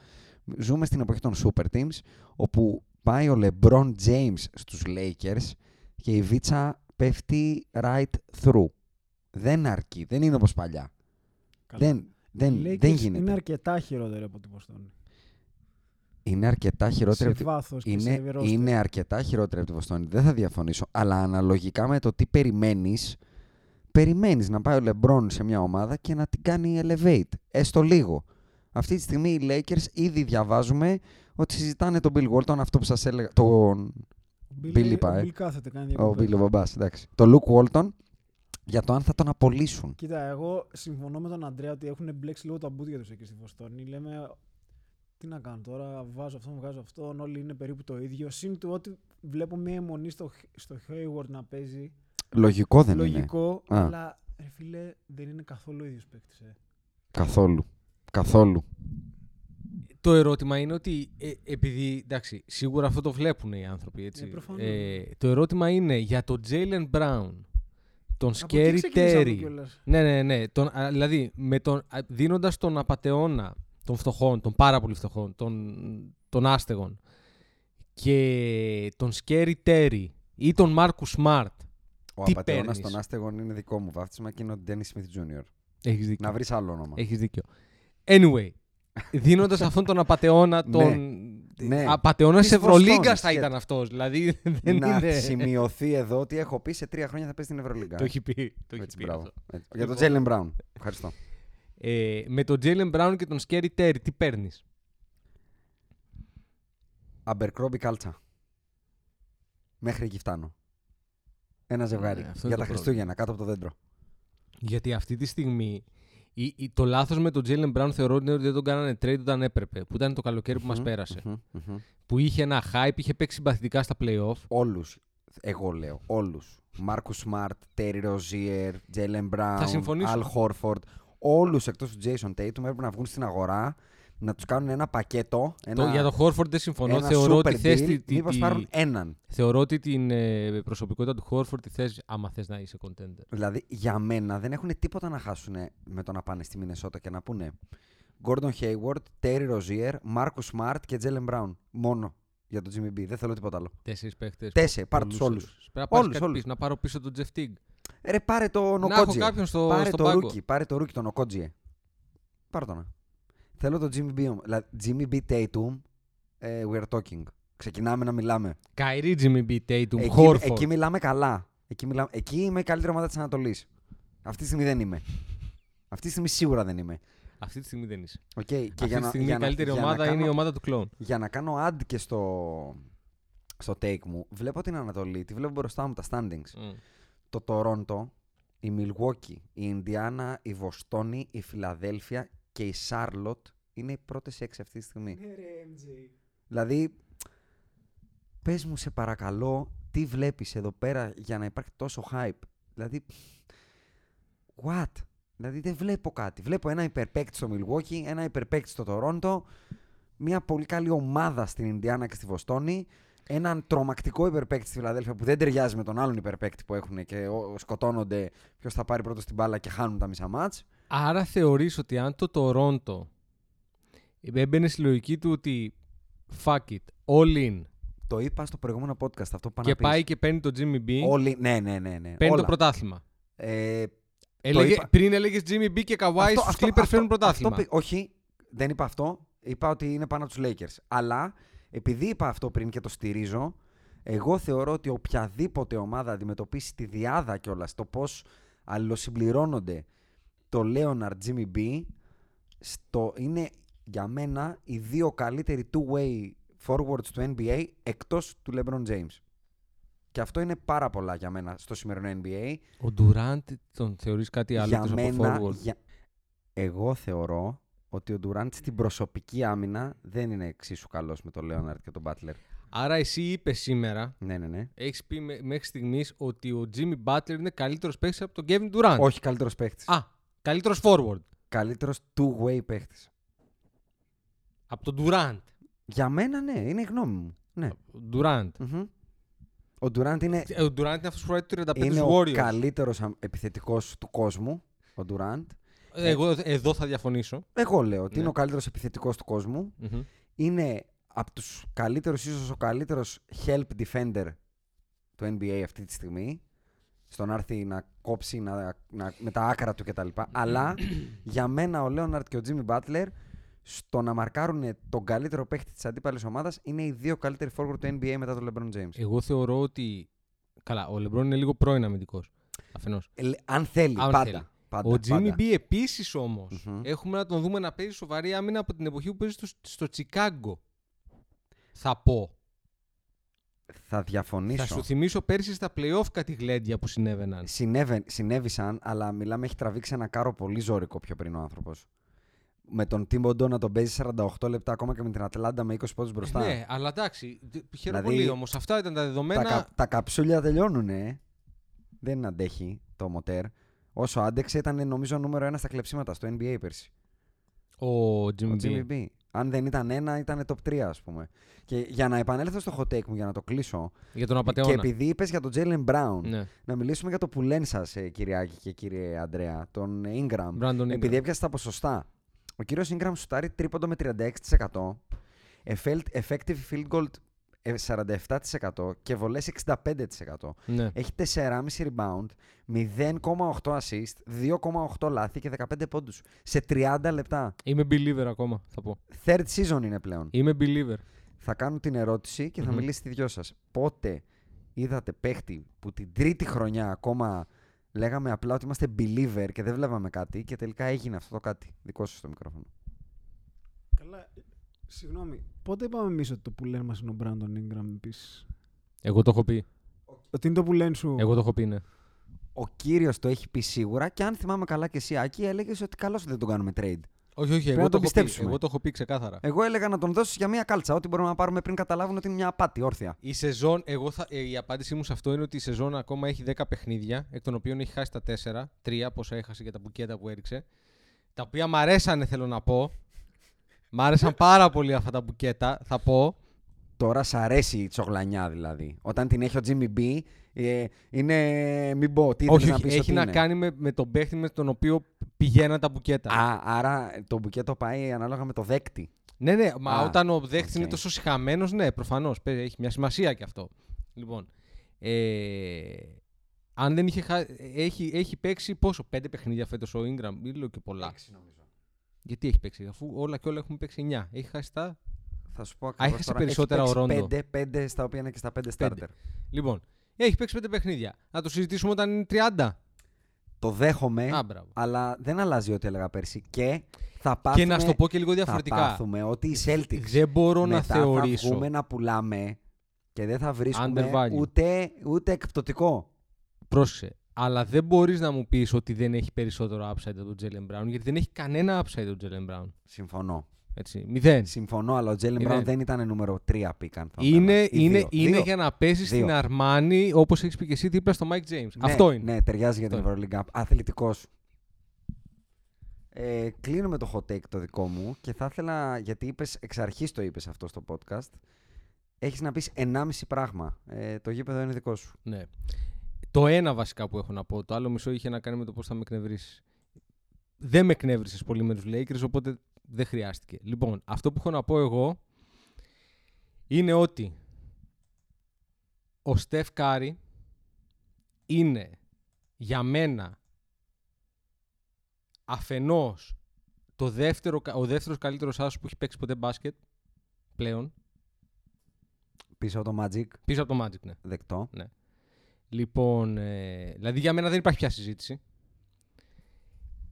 Ζούμε στην εποχή των Super Teams όπου πάει ο LeBron James στους Lakers και η βίτσα πέφτει right through. Δεν αρκεί, δεν είναι όπως παλιά. Καλά. Δεν, δεν, Οι Lakers δεν γίνεται. Είναι αρκετά χειρότεροι από την Βοστόνη. Είναι αρκετά χειρότερη Σε από τη- βάθος και είναι, σε roster. είναι αρκετά χειρότερη από τη Βοστόνη. Δεν θα διαφωνήσω. Αλλά αναλογικά με το τι περιμένεις, περιμένεις να πάει ο Λεμπρόν σε μια ομάδα και να την κάνει elevate. Έστω λίγο. Αυτή τη στιγμή οι Lakers ήδη διαβάζουμε ότι συζητάνε τον Bill Walton, αυτό που σας έλεγα. Τον. Ο Bill, Bill είπα, ο ε. Bill κάθεται, κάνει Ο διακοπές. Bill ο μπαμπάς, εντάξει. Τον Luke Walton για το αν θα τον απολύσουν. Κοίτα, εγώ συμφωνώ με τον Αντρέα ότι έχουν μπλέξει λίγο τα μπούδια τους εκεί στη Βοστόνη. Λέμε, τι να κάνω τώρα, βάζω αυτόν, βγάζω αυτόν, όλοι είναι περίπου το ίδιο. Συν του ότι βλέπω μια αιμονή στο, στο Hayward να παίζει. Λογικό δεν είναι. λογικό, Α. αλλά ρε φίλε, δεν είναι καθόλου ο ίδιος παίκτης. Ε. Καθόλου. Καθόλου. Το ερώτημα είναι ότι ε, επειδή, εντάξει, σίγουρα αυτό το βλέπουν οι άνθρωποι, έτσι. Ε, προφανώς. το ερώτημα είναι για τον Jalen Brown, τον Από εκεί Scary ξεκινήσαμε Terry. κιόλας. Ναι, ναι, ναι. Τον, α, δηλαδή, με τον, α, δίνοντας τον απατεώνα των φτωχών, των πάρα πολύ φτωχών, των, των άστεγων και τον Scary Terry ή τον Marcus Smart. Ο Τι απαταιώνας παίρνεις; των άστεγων είναι δικό μου βάφτισμα και είναι ο Dennis Smith Jr. Έχεις δίκιο. Να βρεις άλλο όνομα. Έχεις δίκιο. Anyway, δίνοντας αυτόν τον απατεώνα, [LAUGHS] τον... Ναι. Απατεώνα Της της Ευρωλίγκας Βοστόνης, θα και- ήταν αυτός. Δηλαδή δεν να είναι... σημειωθεί εδώ ότι έχω πει σε τρία χρόνια θα παίζει στην Ευρωλίγκα. Το έχει πει. Το έχει Έτσι, πει μπράβο. αυτό. Έτσι. Για τον Τζέιλεν Μπράουν. Ευχαριστώ. Ε, με τον Jalen Brown και τον Scary Terry, τι παίρνεις; Αμπερκρόμπι κάλτσα. Μέχρι εκεί φτάνω. Ένα ζευγάρι. Ναι, αυτό Για είναι τα το Χριστούγεννα, κάτω από το δέντρο. Γιατί αυτή τη στιγμή Η, η- το λάθος με τον Jalen Brown θεωρώ είναι ότι δεν τον κάνανε trade όταν έπρεπε. Που ήταν το καλοκαίρι που μας πέρασε. Μμμ, μμμ. Που είχε ένα hype, είχε παίξει συμπαθητικά στα playoff. Όλους, εγώ λέω, όλους. Μάρκου Σμαρτ, Τέρι Ροζίερ, Τζέλεν Μπράουν, συμφωνήσω. Αλ Χόρφορντ. Όλους εκτός του Jason Tatum έπρεπε να βγουν στην αγορά, να τους κάνουν ένα πακέτο. Ένα, Το, για τον Χόρφορντ δεν συμφωνώ. ένα Θεωρώ super ότι, θες deal, τη, τη- μήπως τη- πάρουν έναν. θεωρώ ότι την ε, προσωπικότητα του Χόρφορντ τη θες άμα θες να είσαι contender. Δηλαδή, για μένα δεν έχουν τίποτα να χάσουν με το να πάνε στη Μινεσότα και να πούνε Gordon Hayward, Terry Rozier, Marcus Smart και Jaylen Brown. Μόνο για το Jimmy B. Δεν θέλω τίποτα άλλο. Τέσσερις παίχτες. Τέσσερις, πάρε τους όλους. Πρέπει να, πάρεις Όλους, κάτι όλους. πίσω, να πάρω πίσω τον Jeff Teague. Ρε, πάρε το Να έχω Οκότζιε. κάποιον στο- πάρε στον το πάγκο. rookie, πάρε το rookie τον Οκότζιε. Πάρε το να. Θέλω το Jimmy B. όμως. Δηλαδή, Jimmy B. Tatum, ε, we are talking. Ξεκινάμε να μιλάμε. Καϊρή, Jimmy B, Tatum, Εκεί, Χόρφορντ. εκεί μιλάμε καλά. Εκεί, μιλάμε, εκεί είμαι η καλύτερη ομάδα της Ανατολής. Αυτή τη στιγμή δεν είμαι. Αυτή τη στιγμή σίγουρα δεν είμαι. Αυτή τη στιγμή δεν είσαι. Okay, και Αυτή για τη να, στιγμή για η να- καλύτερη για να ομάδα κάνω- είναι η ομάδα του κλόν. Για να κάνω ad και στο, στο take μου, βλέπω την Ανατολή, τη βλέπω μπροστά μου τα standings. Mm. Το Τορόντο, η Milwaukee, η Ινδιάνα, η Βοστόνη, η Φιλαδέλφια και η Σάρλοτ είναι οι πρώτες έξι αυτή τη στιγμή. Δηλαδή, πες μου σε παρακαλώ, τι βλέπεις εδώ πέρα για να υπάρχει τόσο hype; Δηλαδή, what? Δηλαδή δεν βλέπω κάτι. Βλέπω ένα υπερπαίκτη στο Milwaukee, ένα υπερπαίκτη στο Τορόντο, μια πολύ καλή ομάδα στην Ινδιάνα και στη Βοστόνη, έναν τρομακτικό υπερπαίκτη στη Φιλαδέλφια που δεν ταιριάζει με τον άλλον υπερπαίκτη που έχουν και ο- σκοτώνονται ποιος θα πάρει πρώτος την μπάλα και χάνουν τα μισά μάτς. Άρα θεωρείς ότι αν το Τορόντο έμπαινε στη λογική του ότι fuck it, all in Το είπα στο προηγούμενο podcast αυτό που πάνε και να πεις. πάει και παίρνει το Jimmy B, Όλοι, ναι, ναι, ναι. ναι. παίρνει Όλα. το πρωτάθλημα. Ε, Έλεγε, είπα- Πριν έλεγες Jimmy B και Kawhi στους Clippers φέρνουν πρωτάθλημα. αυτό πει- όχι, δεν είπα αυτό. Είπα ότι είναι πάνω από τους Lakers. Αλλά επειδή είπα αυτό πριν και το στηρίζω, εγώ θεωρώ ότι οποιαδήποτε ομάδα αντιμετωπίσει τη διάδα κιόλας το πώς αλληλοσυμπληρώνονται το Leonard Jimmy B, στο, είναι για μένα οι δύο καλύτεροι two-way forwards του NBA εκτός του LeBron James. Και αυτό είναι πάρα πολλά για μένα στο σημερινό NBA. Ο Durant τον θεωρείς κάτι άλλο για εκτός από μένα, forward; για... εγώ θεωρώ ότι ο Ντουράντ στην προσωπική άμυνα δεν είναι εξίσου καλός με τον Λέοναρτ και τον Μπάτλερ. Άρα εσύ είπες σήμερα, Ναι, ναι, ναι. έχεις πει μέ- μέχρι στιγμής ότι ο Jimmy Butler είναι καλύτερος παίκτης από τον Kevin Durant. Όχι καλύτερος παίχτης. Α, καλύτερος forward. Καλύτερος two-way παίχτης. Από τον Durant. Για μένα ναι, είναι η γνώμη μου. Ναι. Durant. Μμμ. Ο Ντουράντ είναι, Ε, Ο Durant είναι αυτός που φοράει το 35 είναι τους ο Warriors. καλύτερος αμ- επιθετικός του κόσμου. Ο Ντουράντ. Ε, Εγώ εδώ θα διαφωνήσω. Εγώ λέω ότι Ναι. είναι ο καλύτερος επιθετικός του κόσμου. Μμμ. είναι από τους καλύτερους, ίσως ο καλύτερος help defender του NBA αυτή τη στιγμή. Στο να έρθει να κόψει να, να, με τα άκρα του κτλ. Αλλά για μένα ο Λέοναρτ και ο Jimmy Butler στο να μαρκάρουν τον καλύτερο παίχτη της αντίπαλης ομάδας είναι οι δύο καλύτεροι forward του NBA μετά τον LeBron James. Εγώ θεωρώ ότι. Καλά, ο LeBron είναι λίγο πρώην αμυντικός. Αφενός. Ε, λε- αν θέλει, Αν πάντα. θέλει. Πάντα. Ο Jimmy πάντα. B επίσης όμως Μμμ. έχουμε να τον δούμε να παίζει σοβαρή άμυνα από την εποχή που παίζει στο, στο Τσικάγκο. Θα πω. Θα διαφωνήσω. Θα σου θυμίσω πέρσι στα playoff κάτι γλέντια που συνέβαιναν. Συνέβη, συνέβησαν, αλλά μιλάμε, έχει τραβήξει ένα κάρο πολύ ζώρικο πιο πριν ο άνθρωπος. Με τον Τιμποντό να τον παίζει 48 λεπτά ακόμα και με την Ατλάντα με 20 πόντους μπροστά. Ναι, αλλά εντάξει. δ- Χαίρομαι Δηλαδή, πολύ όμως. Αυτά ήταν τα δεδομένα. τα, κα, τα καψούλια τελειώνουν, Δεν αντέχει το μοτέρ. Όσο άντεξε ήταν νομίζω νούμερο ένα στα κλεψίματα στο NBA πέρσι. Ο Jimmy Ο B. Jimmy B. Αν δεν ήταν ένα, ήταν top 3, ας πούμε. Και για να επανέλθω στο hot take μου, για να το κλείσω. Για τον Και απαταιώνα. επειδή είπες για τον Jalen Brown, Ναι. να μιλήσουμε για το πουλέν σας, ε, Κυριάκη και κύριε Αντρέα, τον Ingram. Brandon Ingram. Επειδή έπιασες τα ποσοστά. Ο κύριος Ingram σουτάρει τρίποντο με 36%. Effect- Effective field goal ε, 47% και βολές 65%. ναι. Έχει 4,5 rebound, 0,8 assist, 2,8 λάθη και 15 πόντους σε 30 λεπτά. Είμαι believer ακόμα, θα πω. Third season είναι πλέον. Είμαι believer. Θα κάνω την ερώτηση και θα Μμμ. μιλήσει τη δυο σας. Πότε είδατε παίχτη που την τρίτη χρονιά ακόμα λέγαμε απλά ότι είμαστε believer και δεν βλέπαμε κάτι και τελικά έγινε αυτό το κάτι; Δικό σας το μικρόφωνο. Καλά, ε, συγγνώμη. Πότε είπαμε εμείς ότι το που λένε μας είναι ο Brandon Ingram επίσης; Εγώ το έχω πει. Ότι είναι το που λένε σου. Εγώ το έχω πει, ναι. ο κύριος το έχει πει σίγουρα και αν θυμάμαι καλά και εσύ, Άκη, έλεγες ότι καλώς δεν τον κάνουμε trade. Όχι, όχι, Πρέπει εγώ να το, το έχω πει, πιστέψουμε. εγώ το έχω πει ξεκάθαρα. Εγώ έλεγα να τον δώσεις για μία κάλτσα. Ό,τι μπορούμε να πάρουμε πριν καταλάβουν ότι είναι μια απάτη όρθια. Η σεζόν, εγώ θα, ε, η απάντησή μου σε αυτό είναι ότι η σεζόν ακόμα έχει 10 παιχνίδια, εκ των οποίων έχει χάσει τα 4, 3 πόσα έχασε για τα μπουκέτα που έριξε. Τα οποία μ' αρέσανε, θέλω να πω. Μ' άρεσαν πάρα πολύ αυτά τα μπουκέτα, θα πω. Τώρα σ' αρέσει η τσογλανιά δηλαδή. Όταν την έχει ο Jimmy B, ε, είναι. Μην πω, τι όχι, ήθελες όχι, να πεις έχει ότι να είναι; κάνει με, με τον παίχτη με τον οποίο πηγαίναν τα μπουκέτα. Α, άρα το μπουκέτο πάει ανάλογα με το δέκτη. Ναι, ναι, μα Α, όταν ο δέκτης οκ. είναι τόσο συχαμένος, ναι, προφανώς. Έχει μια σημασία και αυτό. Λοιπόν. Ε, αν δεν είχε. χα- Έχει, έχει παίξει πόσο, πέντε παιχνίδια φέτος ο Ingram, ή λέω και πολλά. Γιατί έχει παίξει, αφού όλα και όλα έχουμε παίξει 9. Έχει χάσει τα. Θα σου πω ακριβώς έχασε τώρα. περισσότερα έχει ο παίξει Ρόντο. Πέντε, πέντε στα οποία είναι και στα πέντε starter. Πέντε. Λοιπόν, έχει παίξει πέντε παιχνίδια. Να το συζητήσουμε όταν είναι 30. Το δέχομαι, Α, μπράβο. αλλά δεν αλλάζει ό,τι έλεγα πέρσι. Και θα πάθουμε, Και να σου το πω και λίγο θα διαφορετικά. πάθουμε ότι οι Celtics Δεν μπορώ να μετά θεωρήσω. θα βγούμε να πουλάμε και δεν θα βρίσκουμε Undervalue. ούτε, ούτε εκπτωτικό. Πρόσεξε. Αλλά δεν μπορείς να μου πεις ότι δεν έχει περισσότερο upside από τον Jalen Brown, γιατί δεν έχει κανένα upside από τον Jalen Brown. Συμφωνώ. Έτσι. Μηδέν. Συμφωνώ, αλλά ο Jalen Είναι- Brown δεν ήταν νούμερο 3 πικαν. Είναι, είναι, είναι για να πέσει Δύο. στην Αρμάνη όπως έχεις πει και εσύ δίπλα στο Mike James. Ναι, Αυτό είναι. Ναι, ταιριάζει για την Αυτό Ευρωλίγκα. Αθλητικός. Ε, κλείνω με το hot take το δικό μου και θα ήθελα, γιατί είπες, εξ αρχής το είπες αυτό στο podcast, έχεις να πεις 1,5 πράγμα. Ε, το γήπεδο είναι δικό σου. Ναι. Το ένα βασικά που έχω να πω. Το άλλο μισό είχε να κάνει με το πώς θα με εκνευρίσει. Δεν με εκνεύρισες πολύ με τους Lakers, οπότε δεν χρειάστηκε. Λοιπόν, αυτό που έχω να πω εγώ είναι ότι ο Στεφ Κάρι είναι για μένα αφενός το δεύτερο, κα- ο δεύτερος καλύτερος άσος που έχει παίξει ποτέ μπάσκετ πλέον, Πίσω από το Magic, πίσω από το Magic, ναι. δεκτό. Λοιπόν, ε, δηλαδή για μένα δεν υπάρχει πια συζήτηση.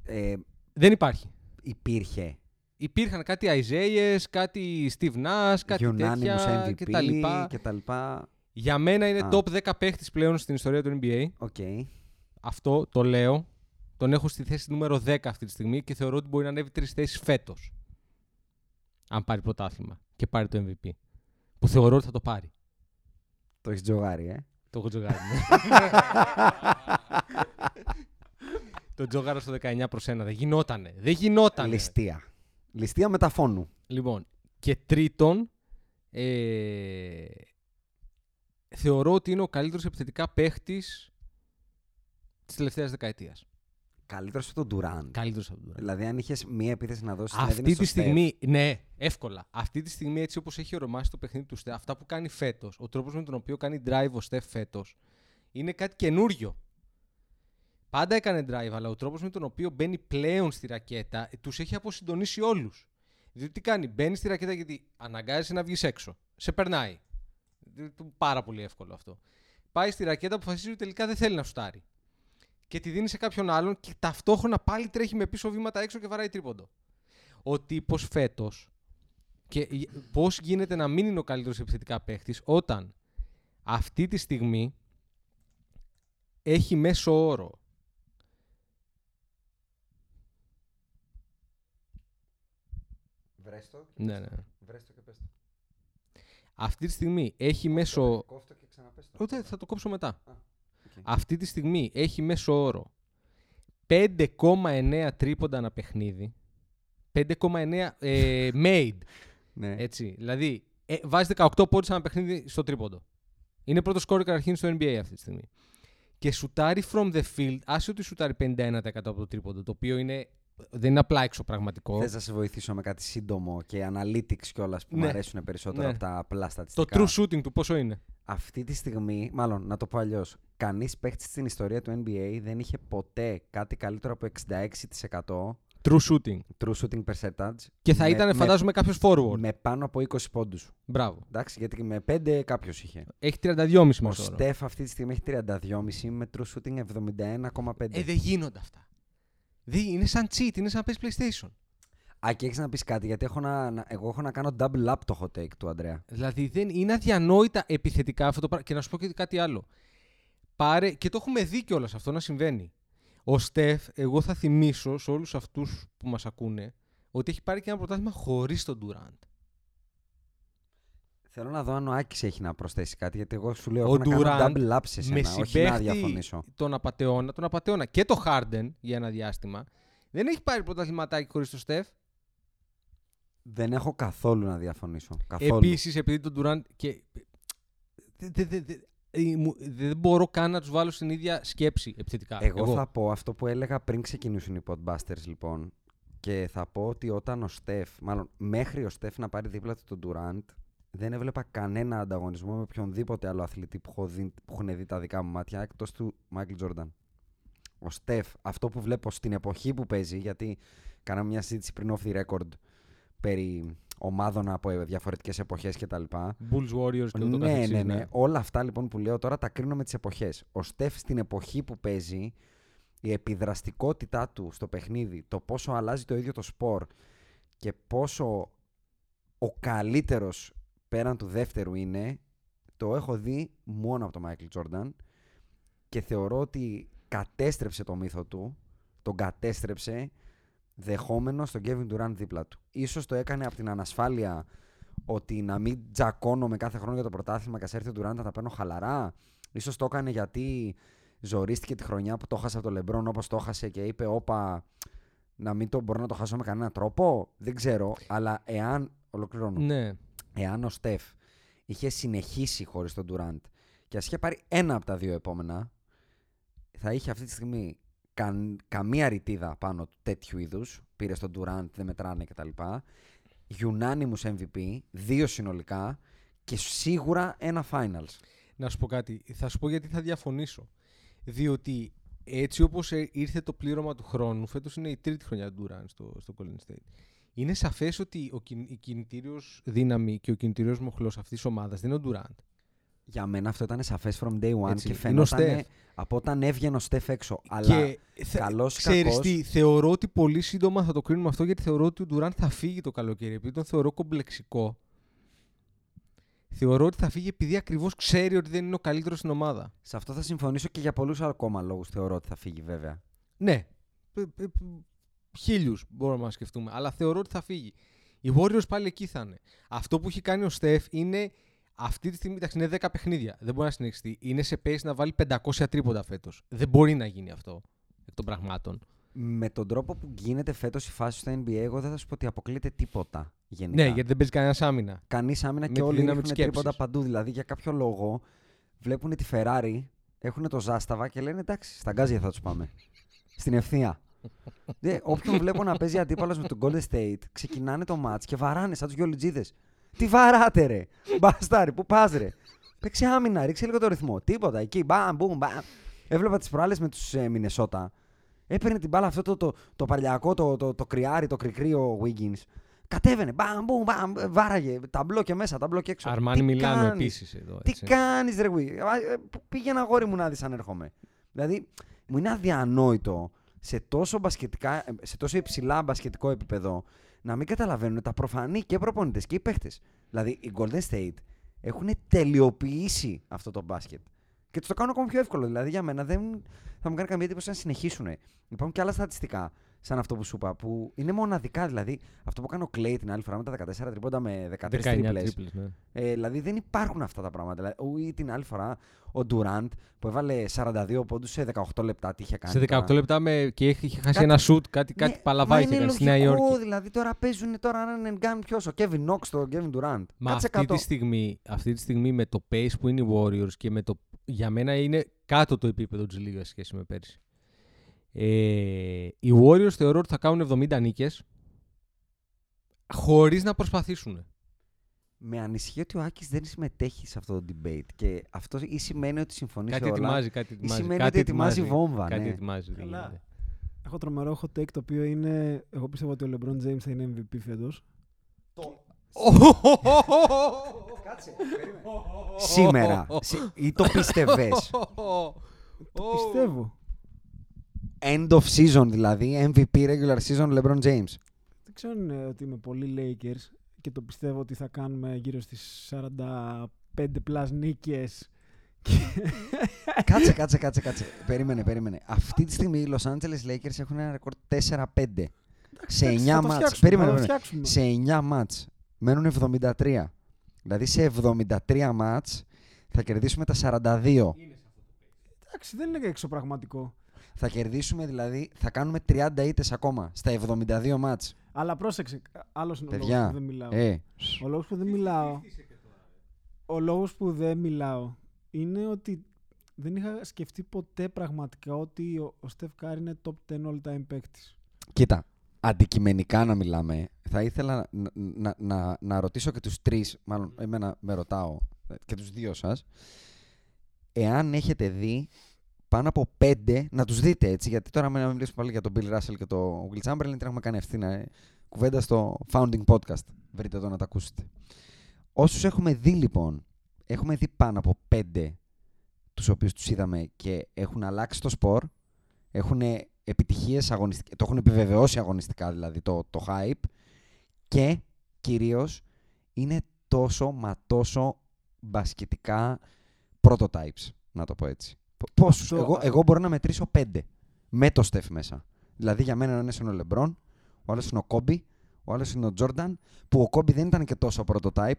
Ε, Δεν υπάρχει. υπήρχε Υπήρχαν κάτι Isaiah, κάτι Steve Nash, κάτι unanimous τέτοια MVP και τα λοιπά. και τα λοιπά. Για μένα είναι Α. top 10 παίχτης πλέον στην ιστορία του NBA. Οκ. Αυτό το λέω. Τον έχω στη θέση νούμερο 10 αυτή τη στιγμή και θεωρώ ότι μπορεί να ανέβει τρεις θέσεις φέτος. Αν πάρει πρωτάθλημα και πάρει το MVP. Που θεωρώ ότι θα το πάρει. Το έχεις τζογάρει, ε. Το έχω τζογάρει. ναι. το τζόγαρα στο 19 προς 1. Δεν γινότανε. Δεν γινότανε. Ληστεία. Ληστεία μεταφώνου. Λοιπόν, και τρίτον, ε, θεωρώ ότι είναι ο καλύτερος επιθετικά παίχτης της τελευταίας δεκαετίας. Καλύτερος από τον Durant. Καλύτερος από τον Durant. Δηλαδή, αν είχες μία επίθεση να δώσεις, Αυτή τη στιγμή, ναι, εύκολα. Αυτή τη στιγμή, έτσι όπως έχει ορομάσει το παιχνίδι του Στεφ, αυτά που κάνει φέτος, ο τρόπος με τον οποίο κάνει drive ο Στεφ φέτος, είναι κάτι καινούριο. Πάντα έκανε drive, αλλά ο τρόπος με τον οποίο μπαίνει πλέον στη ρακέτα τους έχει αποσυντονίσει όλους. Διότι τι κάνει, μπαίνει στη ρακέτα γιατί αναγκάζεσαι να βγεις έξω. Σε περνάει. Δηλαδή, του- Πάρα πολύ εύκολο αυτό. Πάει στη ρακέτα, αποφασίζει ότι τελικά δεν θέλει να σουτάρει. Και τη δίνει σε κάποιον άλλον και ταυτόχρονα πάλι τρέχει με πίσω βήματα έξω και βαράει τρίποντο. Ο τύπος φέτος και πώς γίνεται να μην είναι ο καλύτερος επιθετικά παίχτης όταν αυτή τη στιγμή έχει μέσο όρο Βρες το. ναι, ναι. Βρες το και πες το. Αυτή τη στιγμή έχει μέσο... Κόφ' το και ξαναπές το. Ούτε, θα το κόψω μετά. οκ. Αυτή τη στιγμή έχει μέσο όρο 5,9 τρίποντα ανά παιχνίδι. 5,9 ε, [LAUGHS] made. Ναι. Έτσι. Δηλαδή, ε, βάζει 18 πόντους ανά παιχνίδι στο τρίποντο. Είναι πρώτος σκόρ καταρχήν στο NBA αυτή τη στιγμή. Και σουτάρει from the field, άσε ότι σουτάρει 51% από το τρίποντο, το οποίο είναι, δεν είναι απλά εξωπραγματικό. Θες να σε βοηθήσω με κάτι σύντομο και analytics κιόλας που Ναι. μου αρέσουν περισσότερο Ναι. από τα απλά Το στατιστικά. true shooting του πόσο είναι; Αυτή τη στιγμή, μάλλον να το πω αλλιώς, κανείς παίχτης στην ιστορία του NBA δεν είχε ποτέ κάτι καλύτερο από 66% True shooting. true shooting percentage. Και θα με- ήταν, με- φαντάζομαι, κάποιος forward. Με πάνω από 20 πόντους. Μπράβο. Εντάξει, γιατί με 5 κάποιος είχε. Έχει 32,5 Ο μέσο όρο. Στεφ αυτή τη στιγμή έχει 32,5 με true shooting 71,5. Ε, δεν γίνονται αυτά. Δεν, είναι σαν cheat, είναι σαν να παίζεις PlayStation. Α, και έχεις να πεις κάτι, γιατί έχω να, να- εγώ έχω να κάνω double up το hot take του Αντρέα. Δηλαδή δεν, είναι αδιανόητα επιθετικά αυτό το πράγμα. Και να σου πω και κάτι άλλο. πάρε. Και το έχουμε δει κιόλας αυτό να συμβαίνει. Ο Στεφ, εγώ θα θυμίσω σε όλους αυτούς που μας ακούνε ότι έχει πάρει και ένα πρωτάθλημα χωρίς τον Durant. Θέλω να δω αν ο Άκης έχει να προσθέσει κάτι, γιατί εγώ σου λέω Ο έχω να κάνω Durant double up σε με σένα, όχι να συμπαίχτη διαφωνήσω. τον απαταιώνα, τον απαταιώνα και το Harden για ένα διάστημα. Δεν έχει πάρει πρωταθληματάκι χωρίς τον Στεφ. Δεν έχω καθόλου να διαφωνήσω. Καθόλου. Επίσης, επειδή τον Durant. Και... δε- δε- δε- δε- ε, μου- Δεν μπορώ καν να τους βάλω στην ίδια σκέψη επιθετικά. Εγώ, θα πω αυτό που έλεγα πριν ξεκινήσουν οι Podbusters λοιπόν. Και θα πω ότι όταν ο Στεφ, μάλλον μέχρι ο Στεφ να πάρει δίπλα του τον Durant, δεν έβλεπα κανένα ανταγωνισμό με οποιονδήποτε άλλο αθλητή που, έχω δει, που έχουν δει τα δικά μου μάτια εκτός του Μάικλ Τζόρνταν. Ο Στεφ, αυτό που βλέπω στην εποχή που παίζει, γιατί κάναμε μια συζήτηση πριν off the record περί ομάδων από διαφορετικές εποχές κτλ. Bulls Warriors και ούτω Ναι, καθεξής, ναι, ναι. Όλα αυτά λοιπόν που λέω τώρα τα κρίνω με τις εποχές. Ο Στεφ στην εποχή που παίζει, η επιδραστικότητά του στο παιχνίδι, το πόσο αλλάζει το ίδιο το σπορ και πόσο ο καλύτερος πέραν του δεύτερου είναι, το έχω δει μόνο από τον Μάικλ Τζόρνταν και θεωρώ ότι κατέστρεψε το μύθο του, τον κατέστρεψε δεχόμενος στον Kevin Durant δίπλα του. Ίσως το έκανε από την ανασφάλεια ότι να μην τζακώνω κάθε χρόνο για το πρωτάθλημα και ας έρθει ο Durant να τα παίρνω χαλαρά. Ίσως το έκανε γιατί ζορίστηκε τη χρονιά που το χάσε από το Λεμπρόν όπως το χάσε και είπε όπα να μην το μπορώ να το χάσω με κανένα τρόπο. Δεν ξέρω, αλλά εάν, ολοκληρώνω, Ναι. Εάν ο Στεφ είχε συνεχίσει χωρίς τον Durant και ας είχε πάρει ένα από τα δύο επόμενα, θα είχε αυτή τη στιγμή καν- καμία ρητίδα πάνω του τέτοιου είδους. Πήρε στον Durant, δεν μετράνε κτλ. Unanimous MVP, δύο συνολικά και σίγουρα ένα finals. Να σου πω κάτι. Θα σου πω γιατί θα διαφωνήσω. Διότι έτσι όπως ήρθε το πλήρωμα του χρόνου, φέτος είναι η τρίτη χρονιά του Durant στο, στο Golden State. Είναι σαφές ότι ο, κιν- η κινητήριος δύναμη και ο κινητήριος μοχλός αυτής της ομάδας δεν είναι ο Durant. Για μένα αυτό ήταν σαφές from day one Έτσι, και είναι ο φαινόταν Steph. από όταν έβγαινε ο Στεφ έξω. Αλλά και θε- καλός ή ξέρεις κακός- τι, θεωρώ ότι πολύ σύντομα θα το κρίνουμε αυτό γιατί θεωρώ ότι ο Durant θα φύγει το καλοκαίρι. Επειδή τον θεωρώ κομπλεξικό. Θεωρώ ότι θα φύγει επειδή ακριβώς ξέρει ότι δεν είναι ο καλύτερος στην ομάδα. σε αυτό θα συμφωνήσω και για πολλούς ακόμα λόγους θεωρώ ότι θα φύγει βέβαια. Ναι. Χίλιους μπορούμε να σκεφτούμε. Αλλά θεωρώ ότι θα φύγει. Οι Warriors πάλι εκεί θα είναι. Αυτό που έχει κάνει ο Στεφ είναι αυτή τη στιγμή εντάξει, είναι 10 παιχνίδια. Δεν μπορεί να συνεχιστεί. Είναι σε pace να βάλει 500 τρίποντα φέτος. Δεν μπορεί να γίνει αυτό εκ των πραγμάτων. Με τον τρόπο που γίνεται φέτος η φάση στο NBA, εγώ δεν θα σου πω ότι αποκλείεται τίποτα γενικά. Ναι, γιατί δεν παίζει κανένας άμυνα. Κανείς άμυνα Με και τη όλοι δύναμη ρίχνουν της σκέψης. τρίποντα παντού. Δηλαδή για κάποιο λόγο βλέπουν τη Ferrari, έχουν το Ζάσταβα και λένε εντάξει, στα γκάζια θα τους πάμε. Στην ευθεία. Δε, όποιον βλέπω να παίζει αντίπαλος με τον Golden State, ξεκινάνε το match και βαράνε σαν τους γιολιτζίδε. Τι βαράτε, ρε! Μπαστάρι, πού πας, ρε! Παίξε άμυνα, ρίξε λίγο το ρυθμό. Τίποτα. Εκεί, μπαμ, μπουμ, μπαμ. Έβλεπα τις προάλλες με τους ε, Μινεσότα. Έπαιρνε την μπάλα αυτό το, το, το, παλιακό, το, το, το κρυάρι, το κρυκρί ο Wiggins. Κατέβαινε, μπαμ, μπουμ, μπαμ, βάραγε. Ταμπλό και μέσα, ταμπλό και έξω. Αρμάνι Τι Μιλάνο κάνεις; επίσης εδώ. Τι έτσι. κάνεις, ρε Γουί. Α, ε, πού Πήγαινε αγόρι μου να δεις αν έρχομαι. Δηλαδή, μου είναι αδιανόητο σε τόσο, μπασκετικά, ε, σε τόσο υψηλά μπασκετικό επίπεδο να μην καταλαβαίνουν τα προφανή και προπονητές και οι παίχτες. Δηλαδή, οι Golden State έχουν τελειοποιήσει αυτό το μπάσκετ. Και τους το κάνουν ακόμα πιο εύκολο. Δηλαδή, για μένα δεν θα μου κάνει καμία εντύπωση να συνεχίσουν. Υπάρχουν και άλλα στατιστικά, σαν αυτό που σου είπα, που είναι μοναδικά. Δηλαδή, αυτό που έκανε ο Clay την άλλη φορά με τα 14 τρίποντα με 13 19 τρίπλες. τρίπλες, ναι. Ε, δηλαδή δεν υπάρχουν αυτά τα πράγματα. Δηλαδή, ο- ή την άλλη φορά ο Ντουραντ που έβαλε 42 πόντους σε 18 λεπτά. Τι είχε κάνει. Σε 18 τώρα. λεπτά με... και είχε είχε χάσει Κάτι- ένα σουτ, κάτι, κάτι Ναι, παλαβά μα είχε είναι κάνει στη Νέα λογικό, Υόρκη. Δηλαδή τώρα παίζουν τώρα έναν gun ποιος, ο Kevin Knox, το Kevin Durant. Μα Κάτσε αυτή κάτω. τη, στιγμή, αυτή τη στιγμή με το pace που είναι οι Warriors και με το. Για μένα είναι κάτω το επίπεδο της Λίγας σχέση με πέρσι. Ε, οι Warriors θεωρώ ότι θα κάνουν 70 νίκες χωρίς να προσπαθήσουν. Με ανησυχεί ότι ο Άκης δεν συμμετέχει σε αυτό το debate. Και αυτό ή σημαίνει ότι συμφωνείς Κάτι σε όλα. ετοιμάζει, κάτι ή ετοιμάζει. σημαίνει κάτι ότι ετοιμάζει ετοιμάζει, βόμβα. Κάτι ναι. ετοιμάζει. δεν Καλά. γίνεται. Έχω τρομερό hot take το οποίο είναι. Εγώ πιστεύω ότι ο LeBron James θα είναι MVP φέτος. Σήμερα. Συ- ή το πίστευες; Το πιστεύω. End of season δηλαδή. MVP regular season LeBron James. Δεν ξέρω αν είναι ότι είμαι πολύ Lakers και το πιστεύω ότι θα κάνουμε γύρω στις 45 plus νίκες [LAUGHS] κάτσε, κάτσε, κάτσε, κάτσε. Περίμενε, περίμενε. Αυτή τη στιγμή οι Los Angeles Lakers έχουν ένα ρεκόρ 4-5. Σε 9 εντάξει, θα το μάτς. φτιάξουμε, Περίμενε, θα το περίμενε. φτιάξουμε. Σε 9 μάτς. Μένουν 73. Δηλαδή σε 73 μάτς θα κερδίσουμε τα 42. Εντάξει, δεν είναι εξωπραγματικό. Θα κερδίσουμε δηλαδή, θα κάνουμε 30 ήττες ακόμα στα 72 μάτς. Αλλά πρόσεξε, άλλος είναι ο λόγος Παιδιά, που δεν μιλάω. ε, Ο λόγος που δεν μιλάω. Ο λόγος που δεν μιλάω είναι ότι δεν είχα σκεφτεί ποτέ πραγματικά ότι ο, ο Στεφ Κάρη είναι top 10 all time παίκτης. Κοίτα, αντικειμενικά να μιλάμε, θα ήθελα να, να, να, να ρωτήσω και τους τρεις, μάλλον εμένα με ρωτάω, ε, και τους δύο σας, εάν έχετε δει πάνω από πέντε, να τους δείτε έτσι, γιατί τώρα με να μιλήσουμε πάλι για τον Bill Russell και τον Will Chamberlain, την έχουμε κάνει ευθύνα, ε, κουβέντα στο Founding Podcast. Βρείτε εδώ να τα ακούσετε. Όσους έχουμε δει λοιπόν, έχουμε δει πάνω από πέντε τους οποίους τους είδαμε και έχουν αλλάξει το σπορ, έχουν επιτυχίες αγωνιστικές, το έχουν επιβεβαιώσει αγωνιστικά δηλαδή το, το hype και κυρίως είναι τόσο μα τόσο μπασκετικά prototypes, να το πω έτσι. Π- Πόσους, Αυτό- εγώ, εγώ μπορώ να μετρήσω πέντε με το Steph μέσα. Δηλαδή για μένα ένας είναι ο LeBron, ο άλλος είναι ο Kobe, ο άλλος είναι ο Jordan, που ο Kobe δεν ήταν και τόσο prototype,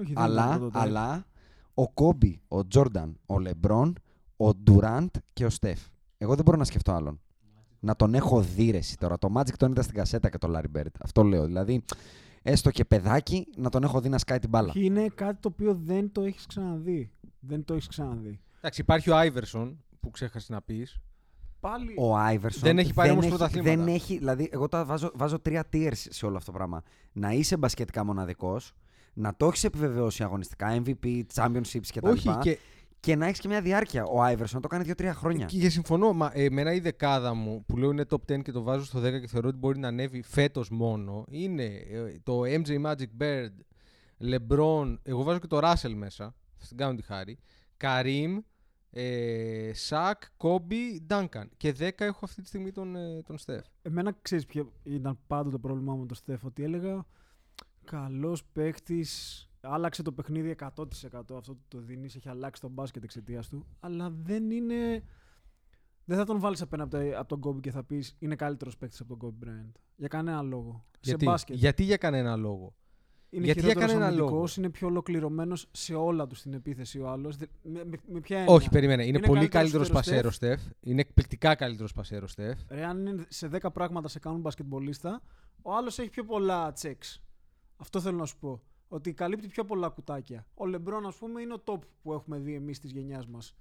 Όχι, δεν αλλά, ήταν prototype. αλλά ο Kobe, ο Jordan, ο LeBron, ο Durant και ο Steph. Εγώ δεν μπορώ να σκεφτώ άλλον. Να τον έχω δει ρε εσύ τώρα. Το Magic τον είδα στην κασέτα και το Larry Bird. Αυτό λέω. Δηλαδή, έστω και παιδάκι, να τον έχω δει να σκάει την μπάλα. Όχι, είναι κάτι το οποίο δεν το έχεις ξαναδεί. Δεν το έχεις ξαναδεί. Εντάξει, υπάρχει ο Άιβερσον που ξέχασες να πεις. Πάλι. Ο Iverson Δεν έχει πάρει όμως πρωταθλήματα. Δεν έχει, δηλαδή, εγώ τα βάζω, βάζω τρία tiers σε όλο αυτό το πράγμα. Να είσαι μπασκετικά μοναδικός, να το έχεις επιβεβαιώσει αγωνιστικά, MVP, championships κτλ. Όχι, και, και να έχεις και μια διάρκεια. Ο Iverson το κάνει δύο-τρία χρόνια. και, και συμφωνώ. Μα, εμένα η δεκάδα μου που λέω είναι top 10 και το βάζω στο 10 και θεωρώ ότι μπορεί να ανέβει φέτος μόνο είναι ε, το MJ Magic Bird, LeBron. Εγώ βάζω και το Russell μέσα. Θα την κάνω τη χάρη. Karim, ε, Σακ, Kobe, Duncan. Και 10 έχω αυτή τη στιγμή τον, ε, τον Steph. Εμένα ξέρεις ποιο ήταν πάντοτε το πρόβλημά μου με τον Στεφ. Ότι έλεγα καλός παίκτης. Άλλαξε το παιχνίδι 100% αυτό που το δίνεις. Έχει αλλάξει το μπάσκετ εξαιτίας του. Αλλά δεν είναι. Δεν θα τον βάλεις απέναντι από, τα- από τον Kobe και θα πεις είναι καλύτερος παίκτης από τον Kobe Bryant. Για κανένα λόγο. Γιατί, Σε μπάσκετ. γιατί για κανένα λόγο; Είναι γιατί για χειρότερος κανένα αμυντικός, λόγο. είναι πιο ολοκληρωμένος σε όλα τους στην επίθεση ο άλλος. Με, με, με ποια έννοια; Όχι, περίμενε. Είναι, Είναι πολύ καλύτερος καλύτερος σούτερ ο πασέρο Steph. Είναι εκπληκτικά καλύτερος πασέρος Steph. Ρε, αν είναι σε 10 πράγματα σε κάνουν μπασκετμπολίστα, ο άλλος έχει πιο πολλά checks. Αυτό θέλω να σου πω. Ότι καλύπτει πιο πολλά κουτάκια. Ο Λεμπρόν, ας πούμε, είναι ο top που έχουμε δει εμείς της γενιάς μας.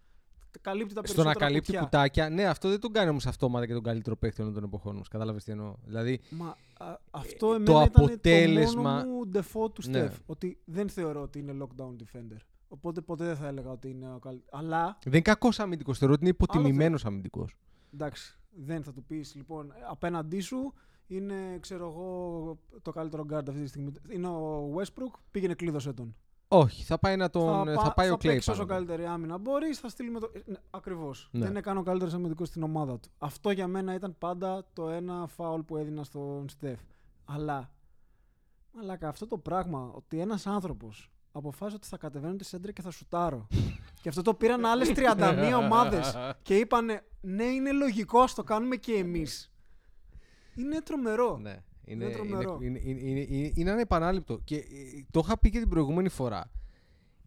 Καλύπτει τα Στο περισσότερα να καλύπτει κουτιά. κουτάκια. Ναι, αυτό δεν τον κάνει όμως αυτόματα και τον καλύτερο παίκτη όλων των εποχών μας. Κατάλαβες τι εννοώ. Δηλαδή, Μα α, αυτό Ε, εμένα το ήταν αποτέλεσμα- το μόνο μου default του Ναι. Steph. Ότι δεν θεωρώ ότι είναι lockdown defender. Οπότε ποτέ δεν θα έλεγα ότι είναι ο καλύτερο. Αλλά δεν είναι κακός αμυντικός. Θεωρώ ότι είναι υποτιμημένος αμυντικός. εντάξει, δεν θα του πεις λοιπόν απέναντί σου είναι, ξέρω εγώ, το καλύτερο guard αυτή τη στιγμή. Είναι ο Westbrook, πήγαινε κλείδωσε τον. Όχι, θα πάει, να τον, θα, πα- πάει ο θα Κλέη. παίξει όσο καλύτερη άμυνα μπορείς, θα στείλει με το. Ναι, Ακριβώς. Ναι. Δεν έκανε ο καλύτερος αμυντικός στην ομάδα του. Αυτό για μένα ήταν πάντα το ένα φάουλ που έδινα στον Στεφ. Αλλά. Μαλάκα, αυτό το πράγμα ότι ένας άνθρωπος αποφάσισε ότι θα κατεβαίνω τη σέντρα και θα σουτάρω. [LAUGHS] και αυτό το πήραν άλλες 31 ομάδες και είπανε Ναι, είναι λογικό, ας το κάνουμε και εμείς. Είναι τρομερό. Ναι. Είναι Είναι, τρομερό. είναι, είναι, είναι, είναι, είναι ανεπανάληπτο. Και ε, το είχα πει και την προηγούμενη φορά.